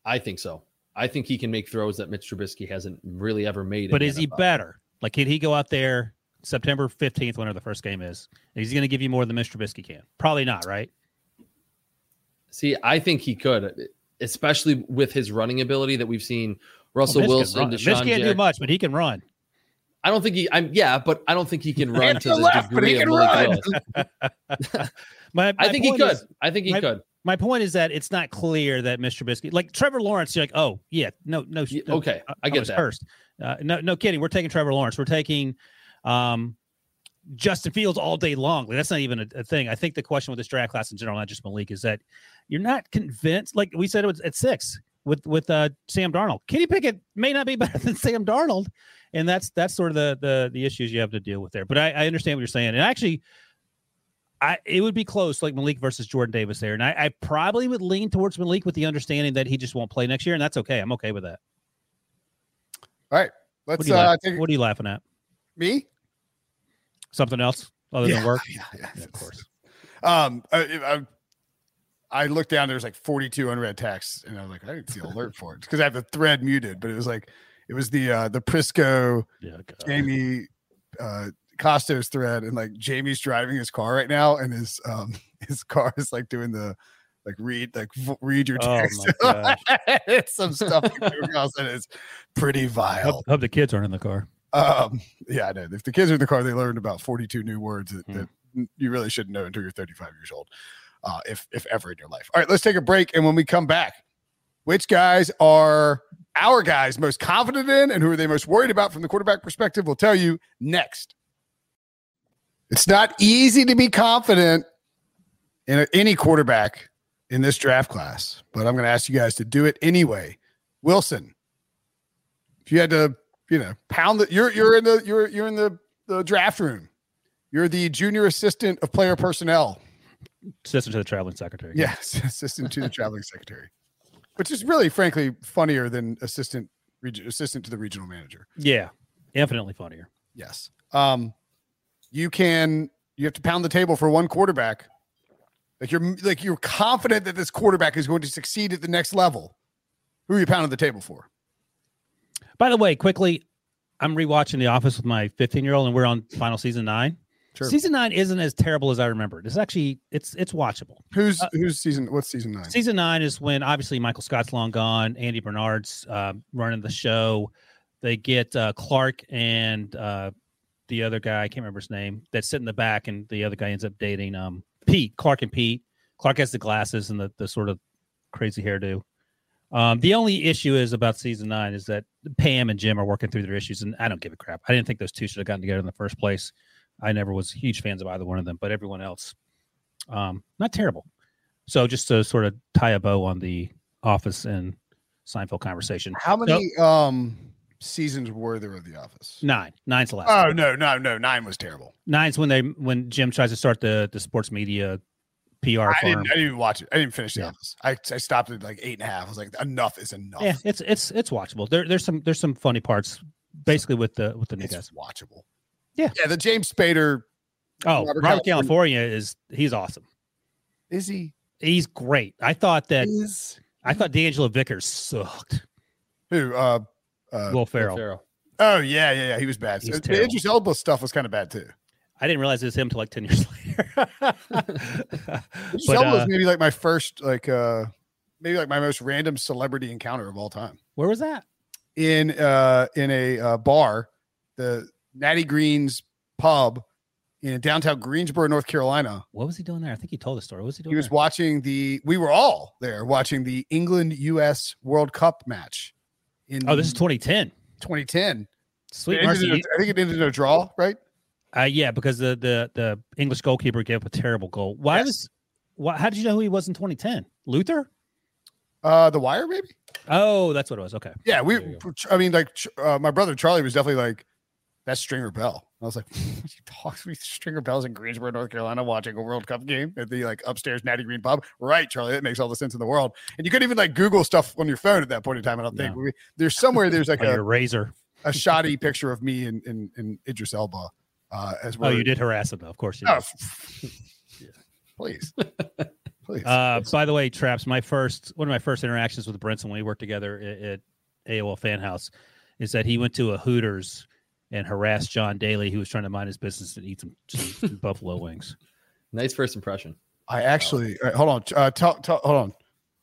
I think so. I think he can make throws that Mitch Trubisky hasn't really ever made. But is the he better? Like, can he go out there September 15th, whenever the first game is? And he's going to give you more than Mr. Trubisky can? Probably not, right? See, I think he could, especially with his running ability that we've seen. Russell Well, Wilson, can. Deshaun Mitch can't do much, but he can run. I don't think he. I'm yeah, but I don't think he can run to to the left, but he can run. Willis. My, I think he could. is- I think he my- could. my point is that it's not clear that Mr. Trubisky, like Trevor Lawrence, you're like, oh yeah, no, no, Yeah, no okay, I I get was that. Cursed. Uh, no, no kidding. We're taking Trevor Lawrence. We're taking um, Justin Fields all day long. Like, that's not even a, a thing. I think the question with this draft class in general, not just Malik, is that you're not convinced. Like we said, it was at six with with uh, Sam Darnold. Kenny Pickett may not be better than Sam Darnold, and that's that's sort of the the the issues you have to deal with there. But I, I understand what you're saying, and actually. I, it would be close, like Malik versus Jordan Davis there, and I, I probably would lean towards Malik with the understanding that he just won't play next year, and that's okay. I'm okay with that. all right, let's are you, uh, laugh- what are you laughing at? Me. Something else other yeah, than work? Yeah, yeah, Yeah, of course. Um, I, I, I looked down. There's like 42 unread texts, and I was like, I didn't see an alert for it because I have the thread muted. But it was like, it was the uh the Prisco Yeah. God. Jamie uh Costos thread, and like Jamie's driving his car right now, and his um his car is like doing the like read like read your Oh, text. my it's some stuff that came across, and it's pretty vile. Hope, hope the kids aren't in the car. Um, yeah, I know. If the kids are in the car, they learned about 42 new words that, Hmm. that you really shouldn't know until you're 35 years old, uh, if if ever in your life. All right, let's take a break, and when we come back, which guys are our guys most confident in, and who are they most worried about from the quarterback perspective? We'll tell you next. It's not easy to be confident in any quarterback in this draft class, but I'm going to ask you guys to do it anyway. Wilson, if you had to you know, pound the you're you're in the you're you're in the, the draft room. You're the junior assistant of player personnel. Assistant to the traveling secretary. Yes, assistant to the traveling secretary. which is really, frankly, funnier than assistant reg- assistant to the regional manager. Yeah, infinitely funnier. Yes. Um, you can you have to pound the table for one quarterback. Like you're like you're confident that this quarterback is going to succeed at the next level. Who are you pounding the table for? By the way, quickly, I'm rewatching The Office with my 15 year old, and we're on final season nine. Sure. Season nine isn't as terrible as I remembered. It's actually it's it's watchable. Who's Uh, who's season? What's season nine? Season nine is when obviously Michael Scott's long gone. Andy Bernard's uh, running the show. They get uh, Clark and uh, the other guy, I can't remember his name, that's sitting in the back, and the other guy ends up dating um, Pete. Clark and Pete. Clark has the glasses and the, the sort of crazy hairdo. Um, the only issue is about season nine is that Pam and Jim are working through their issues, and I don't give a crap. I didn't think those two should have gotten together in the first place. I never was huge fans of either one of them, but everyone else, um, not terrible. So just to sort of tie a bow on the Office and Seinfeld conversation, How many um seasons were there of The Office? nine, nine's the last. Oh no, no, no! Nine was terrible. Nine's when they when Jim tries to start the the sports media PR I firm. didn't. I didn't even watch it. I didn't finish The Yeah. Office. I, I stopped at like eight and a half. I was like, enough is enough. Yeah, it's it's it's watchable. There there's some there's some funny parts, basically with the with the new it's guys. watchable. Yeah. yeah. The James Spader Oh, Robert Robert, California. California is he's awesome. is he? He's great. I thought that Is I thought D'Angelo Vickers sucked. who? Uh, uh, Will Ferrell. Farrell. oh yeah, yeah, yeah. He was bad. He's the terrible. Idris Elba stuff was kind of bad too. I didn't realize it was him till like ten years later. Idris but Elba was uh, maybe like my first, like, uh, maybe like my most random celebrity encounter of all time. where was that? in uh in a uh, bar, the Natty Greene's pub in downtown Greensboro, North Carolina. What was he doing there? I think he told the story. What was he doing? He was there? watching the. We were all there watching the England U.S. World Cup match. In Oh, this is 2010. 2010. Sweet It ended in mercy. a- I think it ended in a draw, right? Uh, yeah, because the the the English goalkeeper gave up a terrible goal. Why Yes. was? Why? How did you know who he was in 2010? Luther? Uh, the Wire, maybe. Oh, that's what it was. Okay. Yeah, we. I mean, like uh, my brother Charlie was definitely like, "That's Stringer Bell." I was like, "What you talk to me? Stringer Bell's in Greensboro, North Carolina, watching a World Cup game at the like upstairs Natty Greene pub." Right, Charlie. That makes all the sense in the world. And you couldn't even like Google stuff on your phone at that point in time. I don't think there's somewhere there's like a, razor. a shoddy picture of me and in, in, Idris Elba uh, as Oh, well. you did harass him though. Of course you Oh, did. please, please. Uh, by the way, Traps, my first one of my first interactions with Brinson when we worked together at, at AOL FanHouse is that he went to a Hooters and harassed John Daly, who was trying to mind his business and eat some, some buffalo wings. Nice first impression. I actually all right, hold on. Uh, talk, talk, hold on.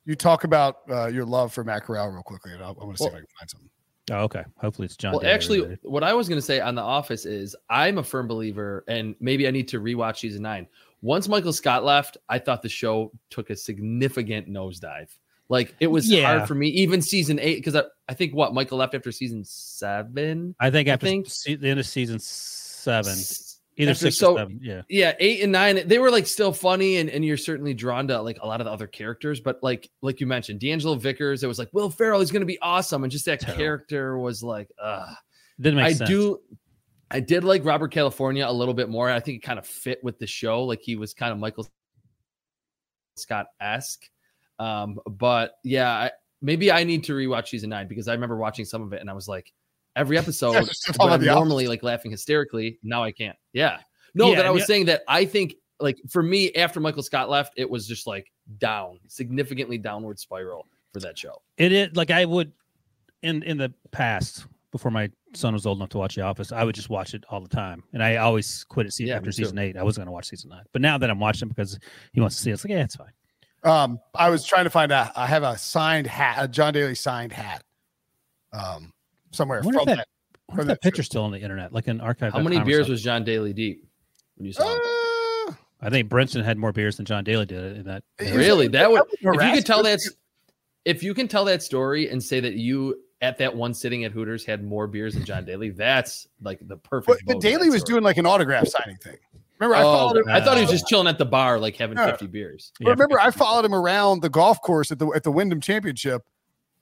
You talk about uh, your love for Matt Corral real quickly, and I'll, I want to see if I can find something. Oh, okay. Hopefully it's John. Well, Daly actually, related. what I was going to say on The Office is I'm a firm believer, and maybe I need to rewatch season nine. Once Michael Scott left, I thought the show took a significant nosedive. Like it was Yeah. hard for me, even season eight, because I, I think what Michael left after season seven. I think after think- se- the end of season seven, S- either after- six so- or seven. Yeah. yeah eight and nine they were like still funny and, and you're certainly drawn to like a lot of the other characters but like like you mentioned d'angelo vickers it was like will Ferrell is going to be awesome and just that Terrible. character was like uh Didn't make sense. i sense. do i did like robert california a little bit more i think it kind of fit with the show like he was kind of michael scott-esque um but yeah I, maybe i need to rewatch season nine because i remember watching some of it and i was like every episode Just talk I'm The Office. normally like laughing hysterically. Now I can't. Yeah. No, Yeah, that I was yeah. saying that I think like for me after Michael Scott left, it was just like down, significantly downward spiral for that show. It is like I would in in the past before my son was old enough to watch The Office. I would just watch it all the time, and I always quit it se- Yeah, after me too. season eight. I wasn't going to watch season nine, but now that I'm watching because he wants to see it, it's like yeah, it's fine. Um, I was trying to find a. I have a signed hat, a John Daly signed hat, um, somewhere I from wonder if that. that, I from that that picture's still on the internet, like an archive. How many beers was John Daly deep when you saw him? Uh, I think Brinson had more beers than John Daly did in that. Is really? That would if you could tell that if you can tell that story and say that you at that one sitting at Hooters had more beers than John Daly, that's like the perfect. But, but Daly was doing like an autograph signing thing. Remember, I Oh, followed him. I thought he was just chilling at the bar, like having Yeah. 50 beers. Yeah, remember, I followed him around the golf course at the at the Wyndham Championship,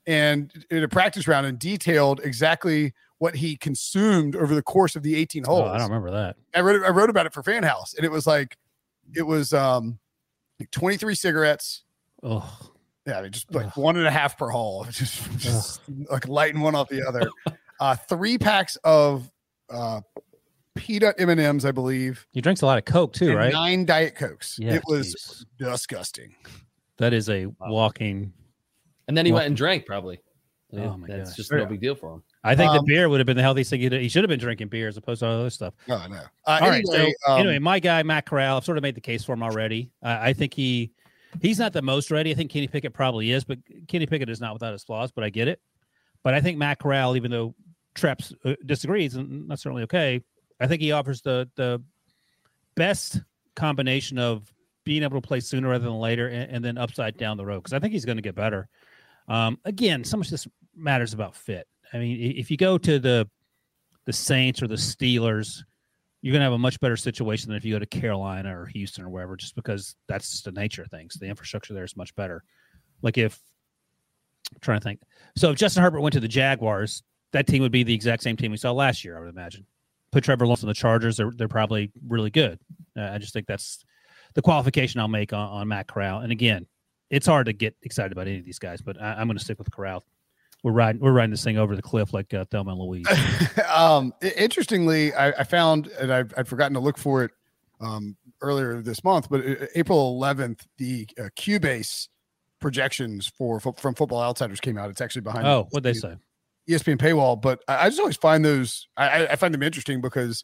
and in a practice round, and detailed exactly what he consumed over the course of the 18 Oh, holes. I don't remember that. I wrote I wrote about it for FanHouse, and it was like it was um like 23 cigarettes, Oh, Yeah, just like one and a half per hole, just, just like lighting one off the other. Uh, three packs of uh, peanut M and M's, I believe. He drinks a lot of Coke too, and right? Nine Diet Cokes. Yeah, it was geez. disgusting. That is a walking. And then he Well- went and drank probably. Oh my That's gosh. just no big deal for him. I think the Um, beer would have been the healthiest thing. He, he should have been drinking beer as opposed to all the other stuff. No, no. Uh, All right. anyway, so um, anyway, my guy Matt Corral, I've sort of made the case for him already. Uh, I think he he's not the most ready. I think Kenny Pickett probably is, but Kenny Pickett is not without his flaws. But I get it. But I think Matt Corral, even though Traps uh, disagrees, and that's certainly okay. I think he offers the the best combination of being able to play sooner rather than later, and, and then upside down the road because I think he's going to get better. Um, again, so much this matters about fit. I mean, if you go to the the Saints or the Steelers, you're going to have a much better situation than if you go to Carolina or Houston or wherever, just because that's just the nature of things. The infrastructure there is much better. Like if I'm trying to think, so if Justin Herbert went to the Jaguars, that team would be the exact same team we saw last year. I would imagine. Put Trevor Lawrence on the Chargers; they're they're probably really good. Uh, I just think that's the qualification I'll make on, on Matt Corral. And again, it's hard to get excited about any of these guys, but I, I'm going to stick with Corral. We're riding we're riding this thing over the cliff like uh, Thelma and Louise. um, interestingly, I, I found, and I've, I'd forgotten to look for it um, earlier this month, but uh, April 11th, the uh, QBASE projections for from Football Outsiders came out. It's actually behind. oh, what'd they say? ESPN paywall, but I, I just always find those. I, I- I find them interesting because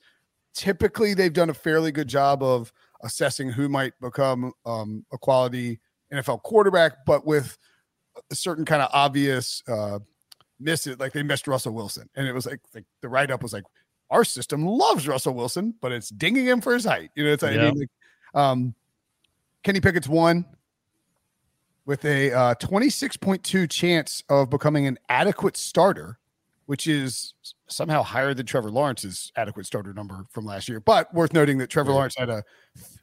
typically they've done a fairly good job of assessing who might become um, a quality NFL quarterback, but with a certain kind of obvious uh, miss it. Like they missed Russell Wilson, and it was like, like the write up was like, our system loves Russell Wilson, but it's dinging him for his height. You know, it's I Yeah. mean, like, um, Kenny Pickett's one with a uh, 26.2 chance of becoming an adequate starter, which is somehow higher than Trevor Lawrence's adequate starter number from last year. But worth noting that Trevor Lawrence had a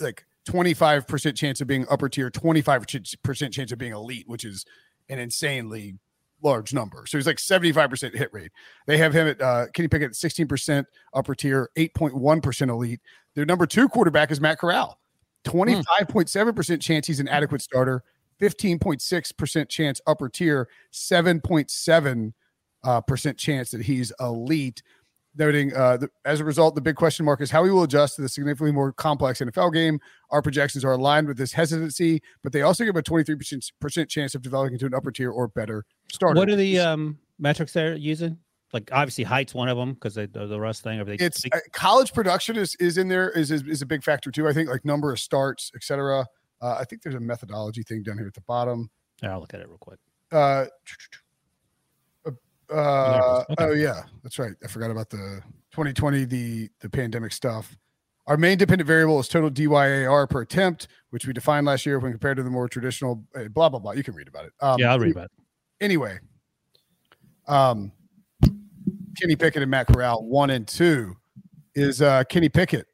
like 25% chance of being upper tier, 25% chance of being elite, which is an insanely large number. So he's like 75% hit rate. They have him at uh, Kenny Pickett at 16% upper tier, 8.1% elite. Their number two quarterback is Matt Corral. 25.7% chance he's an adequate starter, 15.6% chance upper tier, 7.7 uh, percent chance that he's elite. Noting uh, the, as a result, the big question mark is how he will adjust to the significantly more complex NFL game. Our projections are aligned with this hesitancy, but they also give a 23% chance of developing into an upper tier or better starter. What are the um, metrics they're using? Like obviously height's one of them because the, the Russ thing. They? it's uh, college production is is in there is, is is a big factor too. I think like number of starts, etc. Uh, I think there's a methodology thing down here at the bottom. Yeah, I'll look at it real quick. Uh, uh, Okay. Oh yeah, that's right. I forgot about the 2020 the the pandemic stuff. Our main dependent variable is total DYAR per attempt, which we defined last year when compared to the more traditional uh, blah blah blah. You can read about it. Um, yeah, I'll read about it. anyway, um, Kenny Pickett and Matt Corral, one and two, is uh, Kenny Pickett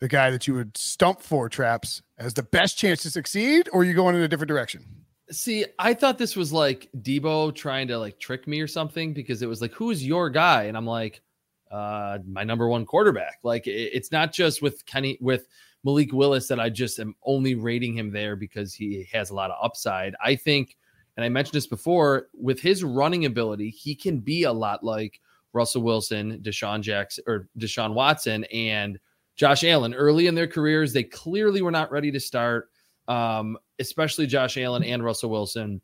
the guy that you would stump for traps as the best chance to succeed, or are you going in a different direction? See, I thought this was like Debo trying to like trick me or something because it was like, who's your guy? And I'm like, uh, my number one quarterback. Like, it- it's not just with Kenny, with Malik Willis that I just am only rating him there because he has a lot of upside. I think, and I mentioned this before, with his running ability, he can be a lot like Russell Wilson, Deshaun Jackson, or Deshaun Watson, and Josh Allen. Early in their careers, they clearly were not ready to start um, especially Josh Allen and Russell Wilson.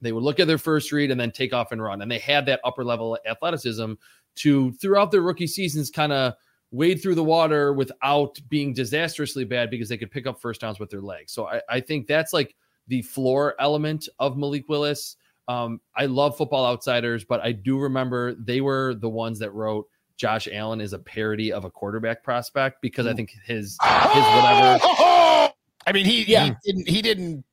They would look at their first read and then take off and run. And they had that upper level athleticism to, throughout their rookie seasons, kind of wade through the water without being disastrously bad because they could pick up first downs with their legs. So I, I think that's like the floor element of Malik Willis. Um, I love football outsiders, but I do remember they were the ones that wrote Josh Allen is a parody of a quarterback prospect because I think his his whatever I mean, he yeah, he didn't, he didn't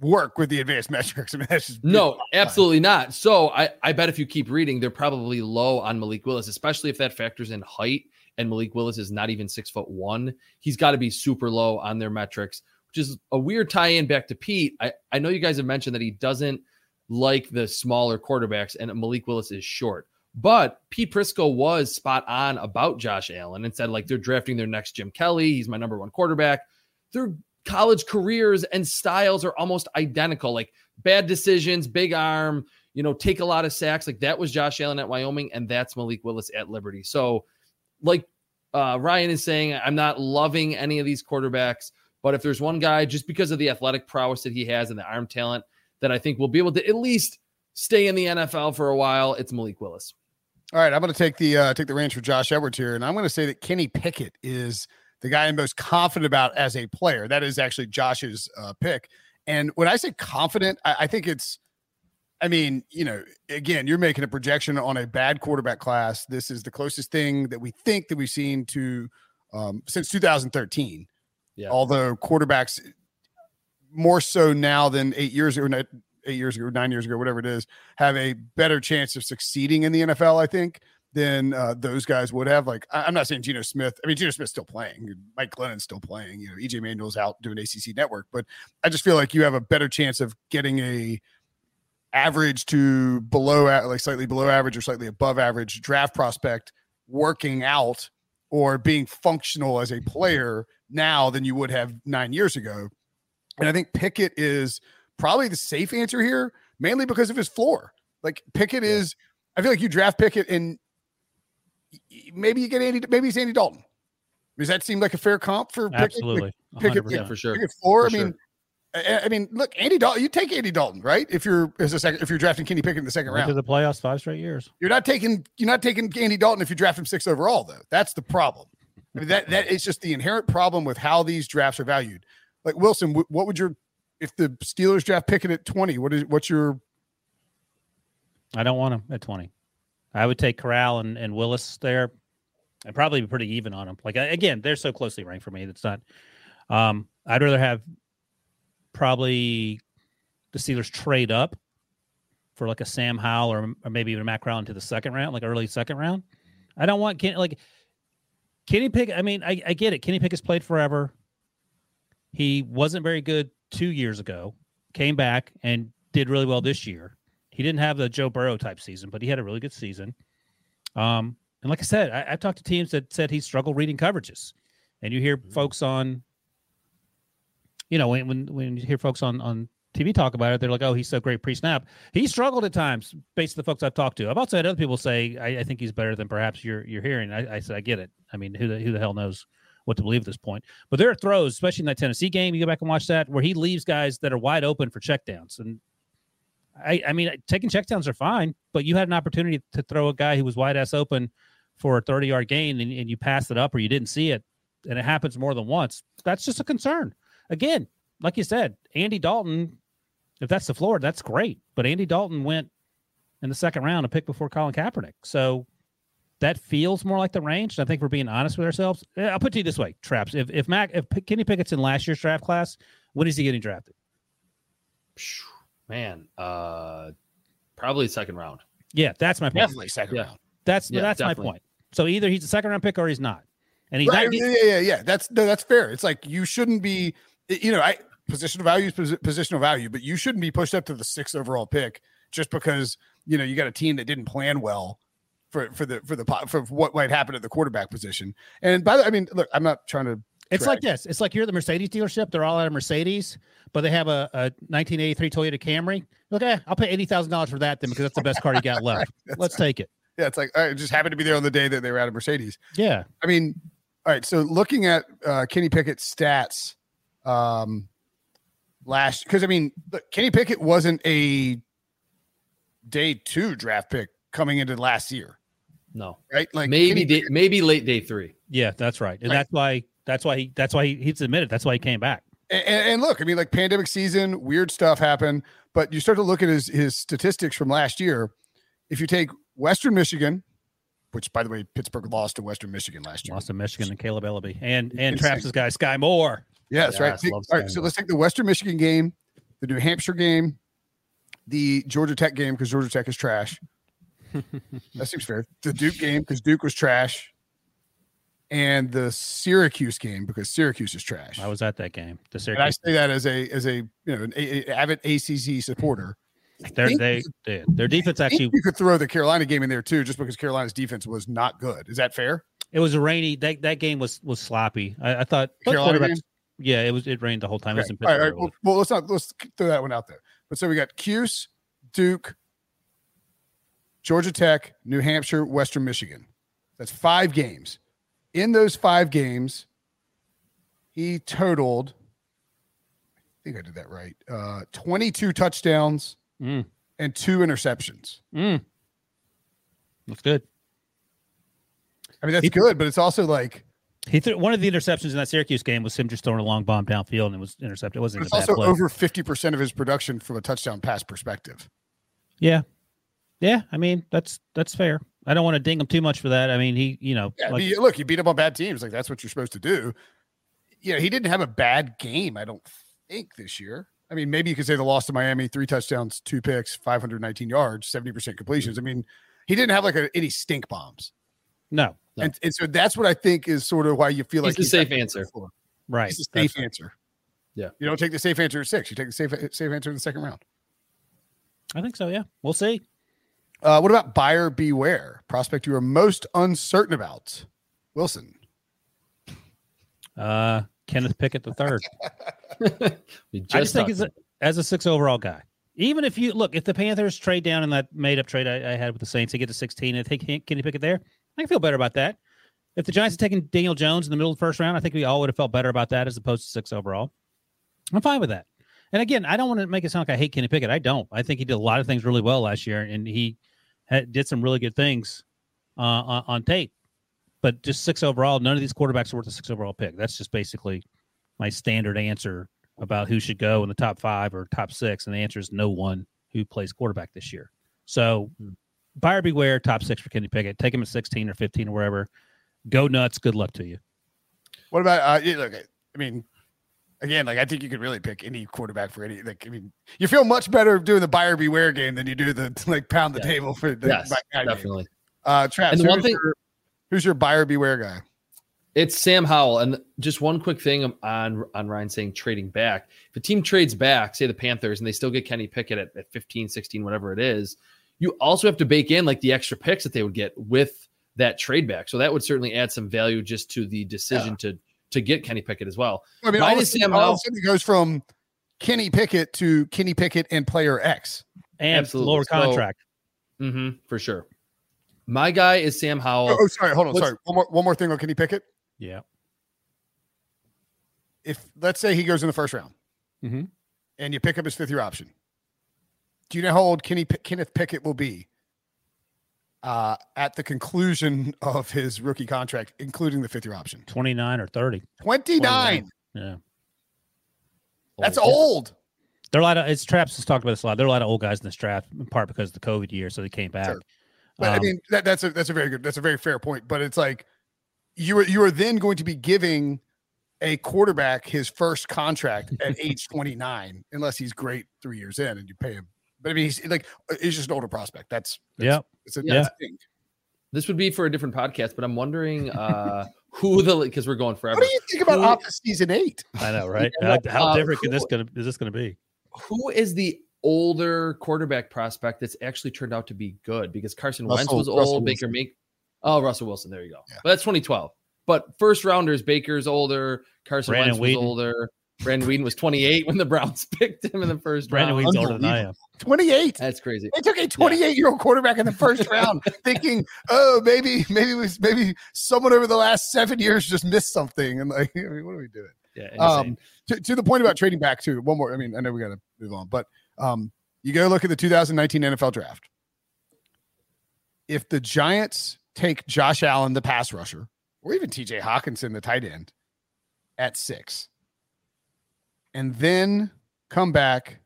work with the advanced metrics. I mean, No, absolutely not. So I, I bet if you keep reading, they're probably low on Malik Willis, especially if that factors in height. And Malik Willis is not even six foot one. He's got to be super low on their metrics, which is a weird tie in back to Pete. I, I know you guys have mentioned that he doesn't like the smaller quarterbacks, and Malik Willis is short. But Pete Prisco was spot on about Josh Allen and said, like, they're drafting their next Jim Kelly. He's my number one quarterback. They're college careers and styles are almost identical. Like bad decisions, big arm, you know, take a lot of sacks. Like that was Josh Allen at Wyoming, and that's Malik Willis at Liberty. So, like uh, Ryan is saying, I'm not loving any of these quarterbacks, but if there's one guy, just because of the athletic prowess that he has and the arm talent, that I think will be able to at least stay in the NFL for a while, it's Malik Willis. All right, I'm going to take the uh, take the reins for Josh Edwards here, and I'm going to say that Kenny Pickett is the guy I'm most confident about as a player. That is actually Josh's uh, pick. And when I say confident, I, I think it's, I mean, you know, again, you're making a projection on a bad quarterback class. This is the closest thing that we think that we've seen to um, since 2013. Yeah. Although quarterbacks more so now than eight years ago, eight years ago, nine years ago, whatever it is, have a better chance of succeeding in the NFL. I think than uh, those guys would have. Like, I, am not saying Geno Smith. I mean, Geno Smith's still playing. Mike Glennon's still playing. You know, EJ Manuel's out doing ACC Network. But I just feel like you have a better chance of getting a average to below, like slightly below average or slightly above average draft prospect working out or being functional as a player now than you would have nine years ago. And I think Pickett is probably the safe answer here, mainly because of his floor. Like Pickett yeah. is, I feel like you draft Pickett and maybe you get Andy. Maybe it's Andy Dalton. Does that seem like a fair comp for absolutely Pickett? Pickett, for sure. Pickett four. For I mean, sure. I mean, look, Andy Dalton. You take Andy Dalton, right? If you're as a second, if you're drafting Kenny Pickett in the second Went round to the playoffs five straight years. You're not taking you're not taking Andy Dalton if you draft him six overall, though. That's the problem. I mean, that that is just the inherent problem with how these drafts are valued. Like Wilson, what would your if the Steelers draft Pickett at twenty? What is what's your? I don't want him at twenty. I would take Corral and, and Willis there and probably be pretty even on them. Like again, they're so closely ranked for me. That's not. Um, I'd rather have probably the Steelers trade up for like a Sam Howell or, or maybe even a Matt Corral into the second round, like early second round. I don't want Ken, like Kenny Pick. I mean, I, I get it. Kenny Pick has played forever. He wasn't very good two years ago. Came back and did really well this year. He didn't have the Joe Burrow type season, but he had a really good season. Um, and like I said, I, have talked to teams that said he struggled reading coverages, and you hear mm-hmm. folks on, you know, when when when you hear folks on on TV talk about it, they're like, "Oh, he's so great pre-snap." He struggled at times, based on the folks I've talked to. I've also had other people say, "I, I think he's better than perhaps you're you're hearing." I, I, said, "I get it. I mean, who the who the hell knows what to believe at this point?" But there are throws, especially in that Tennessee game. You go back and watch that, where he leaves guys that are wide open for checkdowns, and I, I mean, taking checkdowns are fine, but you had an opportunity to throw a guy who was wide ass open for a 30 yard gain and, and you passed it up or you didn't see it and it happens more than once, that's just a concern. Again, like you said, Andy Dalton, if that's the floor, that's great. But Andy Dalton went in the second round, a pick before Colin Kaepernick. So that feels more like the range. I think we're being honest with ourselves. I'll put it to you this way, Traps. If if Mac if Kenny Pickett's in last year's draft class, when is he getting drafted? Man, uh probably second round. Yeah, that's my point. Definitely second yeah. round. That's yeah, that's definitely. my point. So either he's a second round pick or he's not. And he's right, not. yeah, yeah, yeah. That's no, that's fair. It's like you shouldn't be. You know, I positional value is positional value, but you shouldn't be pushed up to the sixth overall pick just because you know you got a team that didn't plan well for for the for the for what might happen at the quarterback position. And by the, I mean, look, I'm not trying to. It's like this. It's like you're at the Mercedes dealership. They're all out of Mercedes, but they have a, a 1983 Toyota Camry. Okay, I'll pay eighty thousand dollars for that then because that's the best car you got left. Let's take it. Yeah, it's like I just happened to be there on the day that they were out of Mercedes. Yeah. I mean, all right. So looking at uh, Kenny Pickett's stats um, last, because I mean, look, Kenny Pickett wasn't a day two draft pick coming into last year. No. Right. Like maybe day, maybe late day three. Yeah, that's right. And right. that's why that's why he that's why he, he's admitted that's why he came back. And, and, look, I mean, like pandemic season, weird stuff happened, but you start to look at his his statistics from last year. If you take Western Michigan, which by the way, Pittsburgh lost to Western Michigan last year. Lost to Michigan and Kaleb Eleby and and Traps' this guy Skyy Moore. Yes, yes right. all right, so let's take the Western Michigan game, the New Hampshire game, the Georgia Tech game because Georgia Tech is trash. that seems fair. The Duke game because Duke was trash, and the Syracuse game because Syracuse is trash. I was at that game. The Syracuse. And I say that as a as a you know an a, a avid ACC supporter. Their they, they their defense actually you could throw the Carolina game in there too, just because Carolina's defense was not good. Is that fair? It was a rainy that that game was was sloppy. I, I thought Carolina? Yeah, it was. It rained the whole time. It was in All right, all right. Well, well, let's not let's throw that one out there. But so we got Cuse, Duke, Georgia Tech, New Hampshire, Western Michigan. That's five games. In those five games, he totaled. I think I did that right. Uh, Twenty-two touchdowns Mm. and two interceptions. Mm. Looks good. I mean, that's He- good, but it's also like He threw one of the interceptions in that Syracuse game was him just throwing a long bomb downfield and it was intercepted. It wasn't it's even a bad also play. over fifty percent of his production from a touchdown pass perspective. Yeah, yeah. I mean, that's that's fair. I don't want to ding him too much for that. I mean, he, you know, Yeah, like- mean, look, he beat up on bad teams. Like that's what you're supposed to do. You know, he didn't have a bad game, I don't think, this year. I mean, maybe you could say the loss to Miami, three touchdowns, two picks, 519 yards, 70% completions. Mm-hmm. I mean, he didn't have like a, any stink bombs. no, No. And, and so that's what I think is sort of why you feel like He's the safe got- answer. right. He's a That's- safe answer. Yeah. You don't take the safe answer at six. You take the safe safe answer in the second round. I think so. Yeah, we'll see. Uh, what about buyer beware? Prospect you are most uncertain about? Wilson. Uh, Kenneth Pickett the third. We I just think as a, as a six overall guy, even if you look, if the Panthers trade down in that made up trade I, I had with the Saints, they get to 16 and take Kenny Pickett there, I can feel better about that. If the Giants had taken Daniel Jones in the middle of the first round, I think we all would have felt better about that as opposed to six overall. I'm fine with that. And again, I don't want to make it sound like I hate Kenny Pickett. I don't. I think he did a lot of things really well last year, and he had, did some really good things uh, on, on tape. But just six overall, none of these quarterbacks are worth a six overall pick. That's just basically my standard answer about who should go in the top five or top six, and the answer is no one who plays quarterback this year. So, buyer beware. Top six for Kenny Pickett. Take him at sixteen or fifteen or wherever. Go nuts. Good luck to you. What about uh look, I mean, again, like I think you could really pick any quarterback for any like I mean, you feel much better doing the buyer beware game than you do the like pound the Yeah. table for the Yes, game. definitely. Uh Travis, And one who's thing- your, who's your buyer beware guy? It's Sam Howell. And just one quick thing on on Ryan saying trading back. If a team trades back, say the Panthers, and they still get Kenny Pickett at, at 15, 16, whatever it is, you also have to bake in like the extra picks that they would get with that trade back. So that would certainly add some value just to the decision to to get Kenny Pickett as well. I mean, Mine all of, a sudden, Sam all of a Howell. sudden it goes from Kenny Pickett to Kenny Pickett and player X. And Absolutely. lower So- contract. hmm for sure. My guy is Sam Oh, Howell. oh, sorry, hold on, What's- sorry. One more one more thing on Kenny Pickett. yeah. If let's say he goes in the first round Mhm. and you pick up his fifth year option, do you know how old Kenny P- Kenneth Pickett will be uh, at the conclusion of his rookie contract, including the fifth year option? Twenty nine or thirty. 29. Yeah. That's old. There are a lot of it's Traps has talked about this a lot. There are a lot of old guys in this draft, in part because of the COVID year, so they came back. Sure. But I Um, mean, that, that's a that's a very good, that's a very fair point. But it's like you are you are then going to be giving a quarterback his first contract at age 29, unless he's great three years in and you pay him. But I mean, he's like he's just an older prospect. That's, that's Yep. It's a, Yeah. that's a. This would be for a different podcast, but I'm wondering uh, who the because we're going forever. What do you think about Who- off the season eight? I know, right? Yeah, how how uh, different can this gonna is this gonna be? who is the older quarterback prospect that's actually turned out to be good? Because Carson Wentz Russell- was Russell old, Baker Wilson. Make. Oh, Russell Wilson. There you go. Yeah. But that's 2012. But first rounders, Baker's older, Carson Brandon Wentz was Weeden. older. Brandon Weeden was 28 when the Browns picked him in the first Brandon round. Weeden's older than I am. 28. That's crazy. They took a 28 year old quarterback in the first round, thinking, oh, maybe, maybe it was maybe someone over the last seven years just missed something. And like, I mean, what are we doing? Yeah. Um, to, to the point about trading back too. One more. I mean, I know we got to move on, but um, you go look at the 2019 NFL draft. If the Giants take Josh Allen, the pass rusher, or even TJ Hockenson, the tight end, at six, and then come back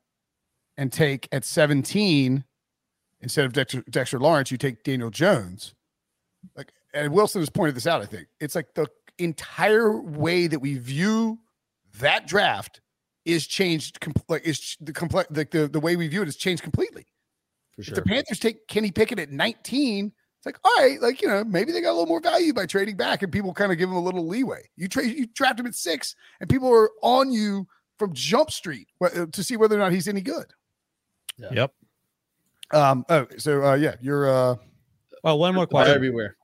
and take at 17 instead of Dexter, Dexter Lawrence, you take Daniel Jones. Like, and Wilson has pointed this out. I think it's like the entire way that we view that draft is changed. Like is the complex like the, the way we view it has changed completely. for If the Panthers take Kenny Pickett at 19, it's like, all right, like you know, maybe they got a little more value by trading back, and people kind of give them a little leeway. You trade, you draft him at six, and people are on you from Jump Street to see whether or not he's any good. Yep. Um. Oh, so uh, yeah, you're uh. Well, one more Buyer question. beware.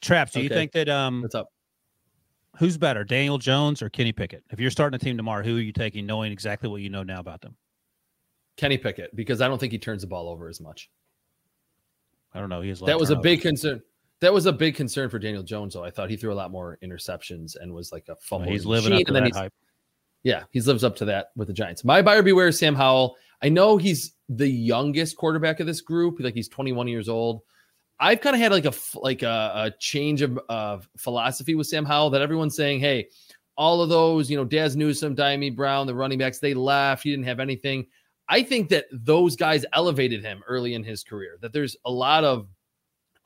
Traps, do you think that um What's up? Who's better, Daniel Jones or Kenny Pickett? If you're starting a team tomorrow, who are you taking, knowing exactly what you know now about them? Kenny Pickett, because I don't think he turns the ball over as much. I don't know. He has that was a big concern. That was a big concern for Daniel Jones, though. I thought he threw a lot more interceptions and was like a fumble. Well, he's living up to that hype. Yeah, he lives up to that with the Giants. My buyer beware is Sam Howell. I know he's the youngest quarterback of this group. Like he's 21 years old. I've kind of had like a like a, a change of, of philosophy with Sam Howell that everyone's saying, hey, all of those, you know, Dazz Newsome, Dyami Brown, the running backs, they left. He didn't have anything. I think that those guys elevated him early in his career. That there's a lot of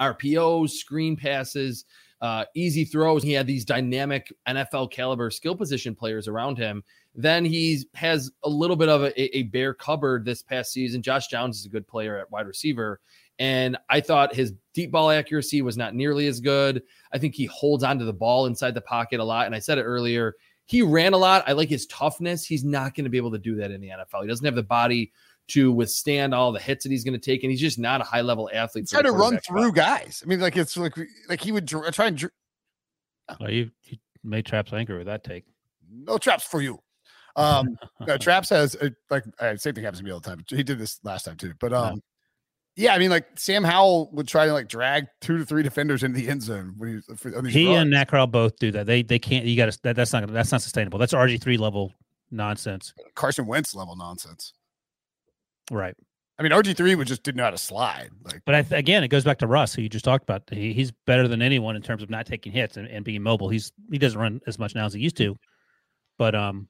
RPOs, screen passes, uh, easy throws. He had these dynamic NFL caliber skill position players around him. Then he has a little bit of a, a bare cupboard this past season. Josh Downs is a good player at wide receiver. And I thought his deep ball accuracy was not nearly as good. I think he holds onto the ball inside the pocket a lot. And I said it earlier, he ran a lot. I like his toughness. He's not going to be able to do that in the NFL. He doesn't have the body to withstand all the hits that he's going to take, and he's just not a high level athlete. Try to run through guys. I mean, like it's like like he would dr- try and. Dr- oh, you, you made Traps angry with that take. No traps for you. Um, no, Traps has a, like uh, same thing happens to me all the time. He did this last time too, but um, yeah, I mean, like Sam Howell would try to like drag two to three defenders into the end zone when he. For, he runs. and Nacral both do that. They they can't. You got to that, that's not that's not sustainable. That's RG three level nonsense. Carson Wentz level nonsense. Right. I mean, RG three would just didn't know how to slide. Like, but I, again, it goes back to Russ, who you just talked about. He, he's better than anyone in terms of not taking hits and, and being mobile. He's he doesn't run as much now as he used to, but um,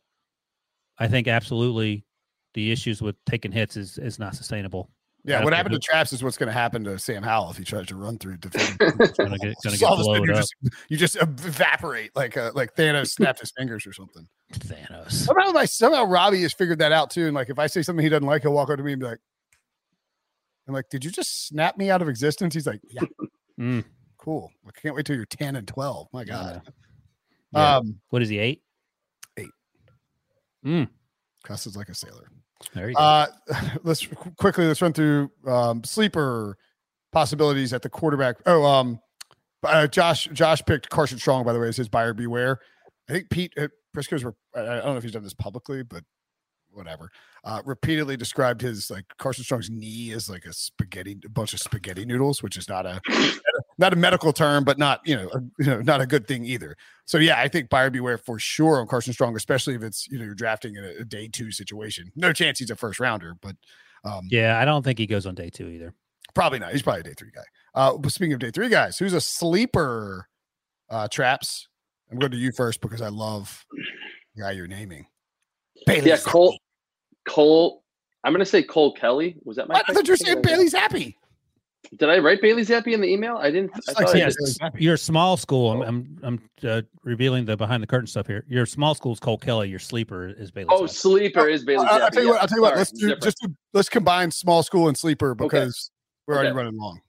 I think absolutely the issues with taking hits is is not sustainable. Yeah, what happened to Traps is what's going to happen to Sam Howell if he tries to run through defense. gonna get, gonna get blown you, just, you just evaporate like uh, like Thanos snapped his fingers or something. Thanos. Somehow, like, somehow Robbie has figured that out too. And like, if I say something he doesn't like, he'll walk up to me and be like, "I'm like, did you just snap me out of existence?" He's like, "Yeah, mm. cool. I can't wait till you're ten and twelve. My God." Yeah. Um, what is he? Eight. Eight. Mm. Cusses like a sailor. There you go. Uh, let's quickly let's run through um, sleeper possibilities at the quarterback. Oh, um, uh, Josh Josh picked Carson Strong by the way as his buyer beware. I think Pete uh, Prisco's. I don't know if he's done this publicly, but whatever. Uh, repeatedly described his like Carson Strong's knee as like a spaghetti, a bunch of spaghetti noodles, which is not a not a medical term, but not you know, a, you know not a good thing either. So yeah, I think buyer beware for sure on Carson Strong, especially if it's you know you're drafting in a, a day two situation. No chance he's a first rounder, but um, yeah, I don't think he goes on day two either. Probably not. He's probably a day three guy. Uh, but speaking of day three guys, who's a sleeper? Uh, traps. I'm going to you first because I love the guy you're naming. Bailey yeah, Cole. Cole. I'm going to say Cole Kelley. Was that my? I thought you were saying Bailey Zappe. Did I write Bailey Zappe in the email? I didn't. I like, yes, your small school. I'm I'm, I'm uh, revealing the behind the curtain stuff here. Your small school is Cole Kelley. Your sleeper is Bailey. Oh, Zappe. sleeper is Bailey. I'll, I'll tell you what. I'll tell you what. Let's do just to, let's combine small school and sleeper because okay. we're already okay. running long.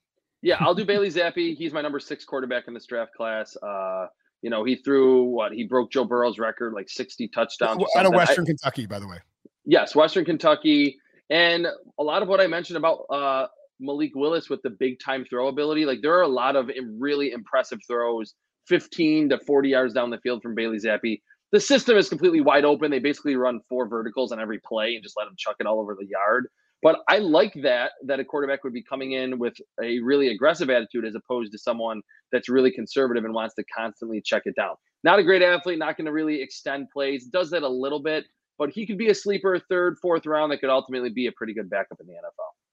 Yeah, I'll do Bailey Zappe. He's my number six quarterback in this draft class. Uh, you know, he threw what he broke Joe Burrow's record, like 60 touchdowns. Out of Western I, Kentucky, by the way. Yes, Western Kentucky. And a lot of what I mentioned about uh, Malik Willis with the big time throw ability, like there are a lot of really impressive throws, 15 to 40 yards down the field from Bailey Zappe. The system is completely wide open. They basically run four verticals on every play and just let them chuck it all over the yard. But I like that that a quarterback would be coming in with a really aggressive attitude as opposed to someone that's really conservative and wants to constantly check it down. Not a great athlete, not going to really extend plays. Does that a little bit, but he could be a sleeper third, fourth round that could ultimately be a pretty good backup in the NFL.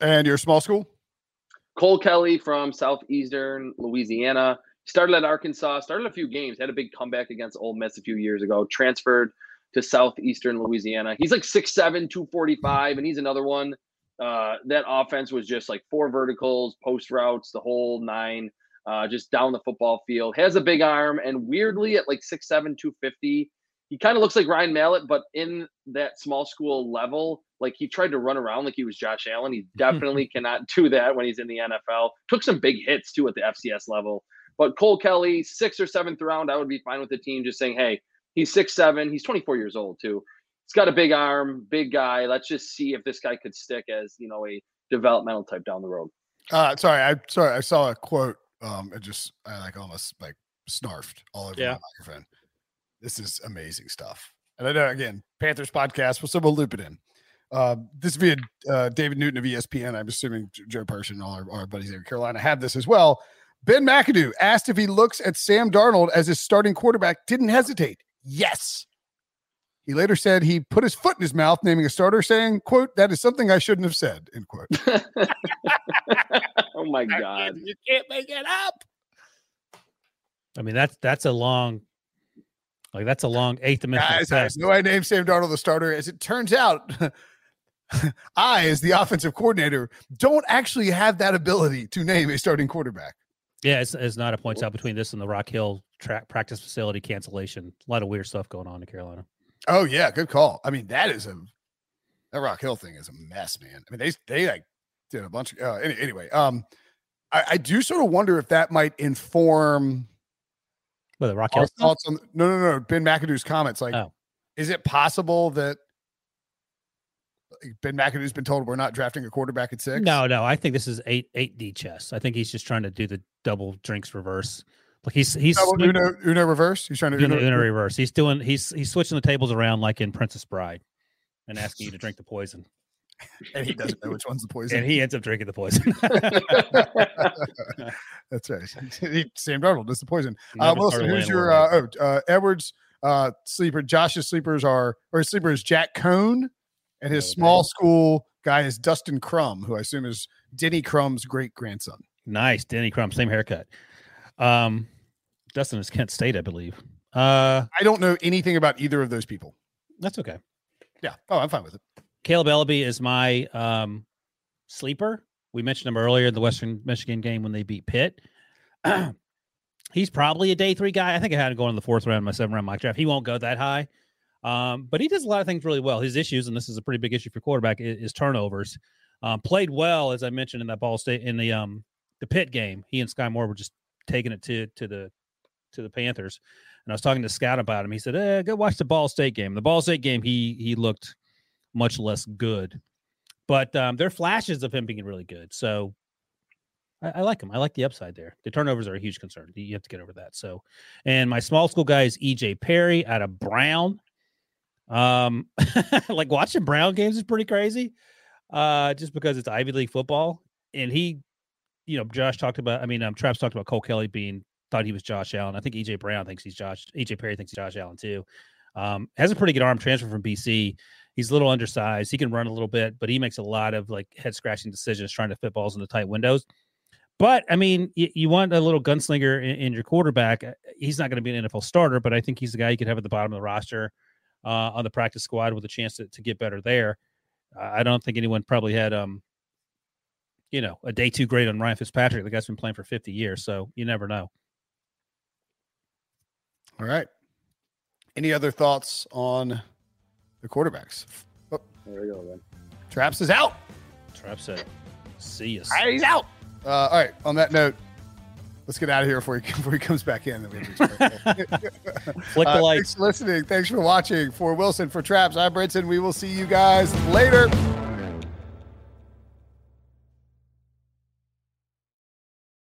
And your small school? Cole Kelley from Southeastern Louisiana. Started at Arkansas, started a few games, had a big comeback against Ole Miss a few years ago, transferred to Southeastern Louisiana. He's like 6'7, 245, and he's another one. Uh, that offense was just like four verticals, post routes, the whole nine, uh, just down the football field. Has a big arm, and weirdly, at like 6'7, 250, he kind of looks like Ryan Mallett, but in that small school level, like he tried to run around like he was Josh Allen. He definitely cannot do that when he's in the NFL. Took some big hits too at the FCS level. But Cole Kelley, sixth or seventh round, I would be fine with the team just saying, hey, He's six seven. He's 24 years old too. He's got a big arm, big guy. Let's just see if this guy could stick as you know a developmental type down the road. Uh, sorry, I sorry, I saw a quote. Um, it just I like almost like snarfed all over Yeah. my microphone. This is amazing stuff. And I know again, Panthers podcast. We'll so we'll loop it in. Uh, this via uh, David Newton of ESPN. I'm assuming J- Joe Person and all our, our buddies there in Carolina have this as well. Ben McAdoo asked if he looks at Sam Darnold as his starting quarterback. Didn't hesitate. Yes. He later said he put his foot in his mouth, naming a starter, saying, "quote That is something I shouldn't have said." End quote. oh my god. You can't make it up. I mean, that's that's a long, like that's a long eighth dimensional Guys, I know I named Sam Darnold the starter. As it turns out, I, as the offensive coordinator, don't actually have that ability to name a starting quarterback. Yeah, it's, it's not a points out between this and the Rock Hill track practice facility cancellation. A lot of weird stuff going on in Carolina. Oh yeah, good call. I mean, that is a that Rock Hill thing is a mess, man. I mean, they they like did a bunch of uh, anyway. Um, I, I do sort of wonder if that might inform Well, the Rock our Hill stuff? thoughts on no no no Ben McAdoo's comments. Like, Oh. is it possible that Ben McAdoo's been told we're not drafting a quarterback at six? No, no. I think this is eight eight D chess. I think he's just trying to do the double drinks reverse. Like he's he's Double Uno, Uno reverse. He's trying to Uno, Uno reverse. He's doing he's he's switching the tables around like in Princess Bride, and asking you to drink the poison, and he doesn't know which one's the poison. and he ends up drinking the poison. That's right. Sam Darnold is the poison. Uh, Wilson, who's your uh, oh uh, Edwards uh, sleeper? Josh's sleepers are or his sleeper is Jack Coan, and his Okay. small school guy is Dustin Crum, who I assume is Denny Crum's great grandson. nice, Denny Crum, same haircut. Um, Dustin is Kent State, I believe. Uh, I don't know anything about either of those people. that's okay. Yeah. Oh, I'm fine with it. Kaleb Eleby is my um, sleeper. We mentioned him earlier in the Western Michigan game when they beat Pitt. He's probably a day three guy. I think I had him going in the fourth round, my seven round mock draft. He won't go that high, um, but he does a lot of things really well. His issues, and this is a pretty big issue for quarterback, is, is turnovers. Um, played well, as I mentioned in that ball state in the um, the Pitt game. He and Skyy Moore were just taking it to to the to the Panthers. And I was talking to Scout about him. He said, eh, "Go watch the Ball State game." The Ball State game, he he looked much less good. But um, there are flashes of him being really good. So I, I like him. I like the upside there. The turnovers are a huge concern. You have to get over that. So, and my small school guy is EJ Perry out of Brown. Um, like watching Brown games is pretty crazy. Uh, just because it's Ivy League football, and he, you know, Josh talked about. I mean, um, Traps talked about Cole Kelley being thought he was Josh Allen. I think EJ Brown thinks he's Josh. EJ Perry thinks he's Josh Allen too. Um, has a pretty good arm transfer from BC. He's a little undersized. He can run a little bit, but he makes a lot of like head scratching decisions trying to fit balls into tight windows. But I mean, you, you want a little gunslinger in, in your quarterback. Uh, He's not going to be an NFL starter, but I think he's the guy you could have at the bottom of the roster uh, on the practice squad with a chance to, to get better there. Uh, I don't think anyone probably had, um, you know, a day two grade on Ryan Fitzpatrick. The guy's been playing for 50 years, so you never know. All right. Any other thoughts on the quarterbacks? Oh, There we go, then. Traps is out. Traps said, see us. He's out. Uh, all right. On that note, let's get out of here before he before he comes back in. Then we have to. Flick the Uh, lights. Thanks for listening. Thanks for watching. For Wilson, for Traps, I'm Brinson. We will see you guys later.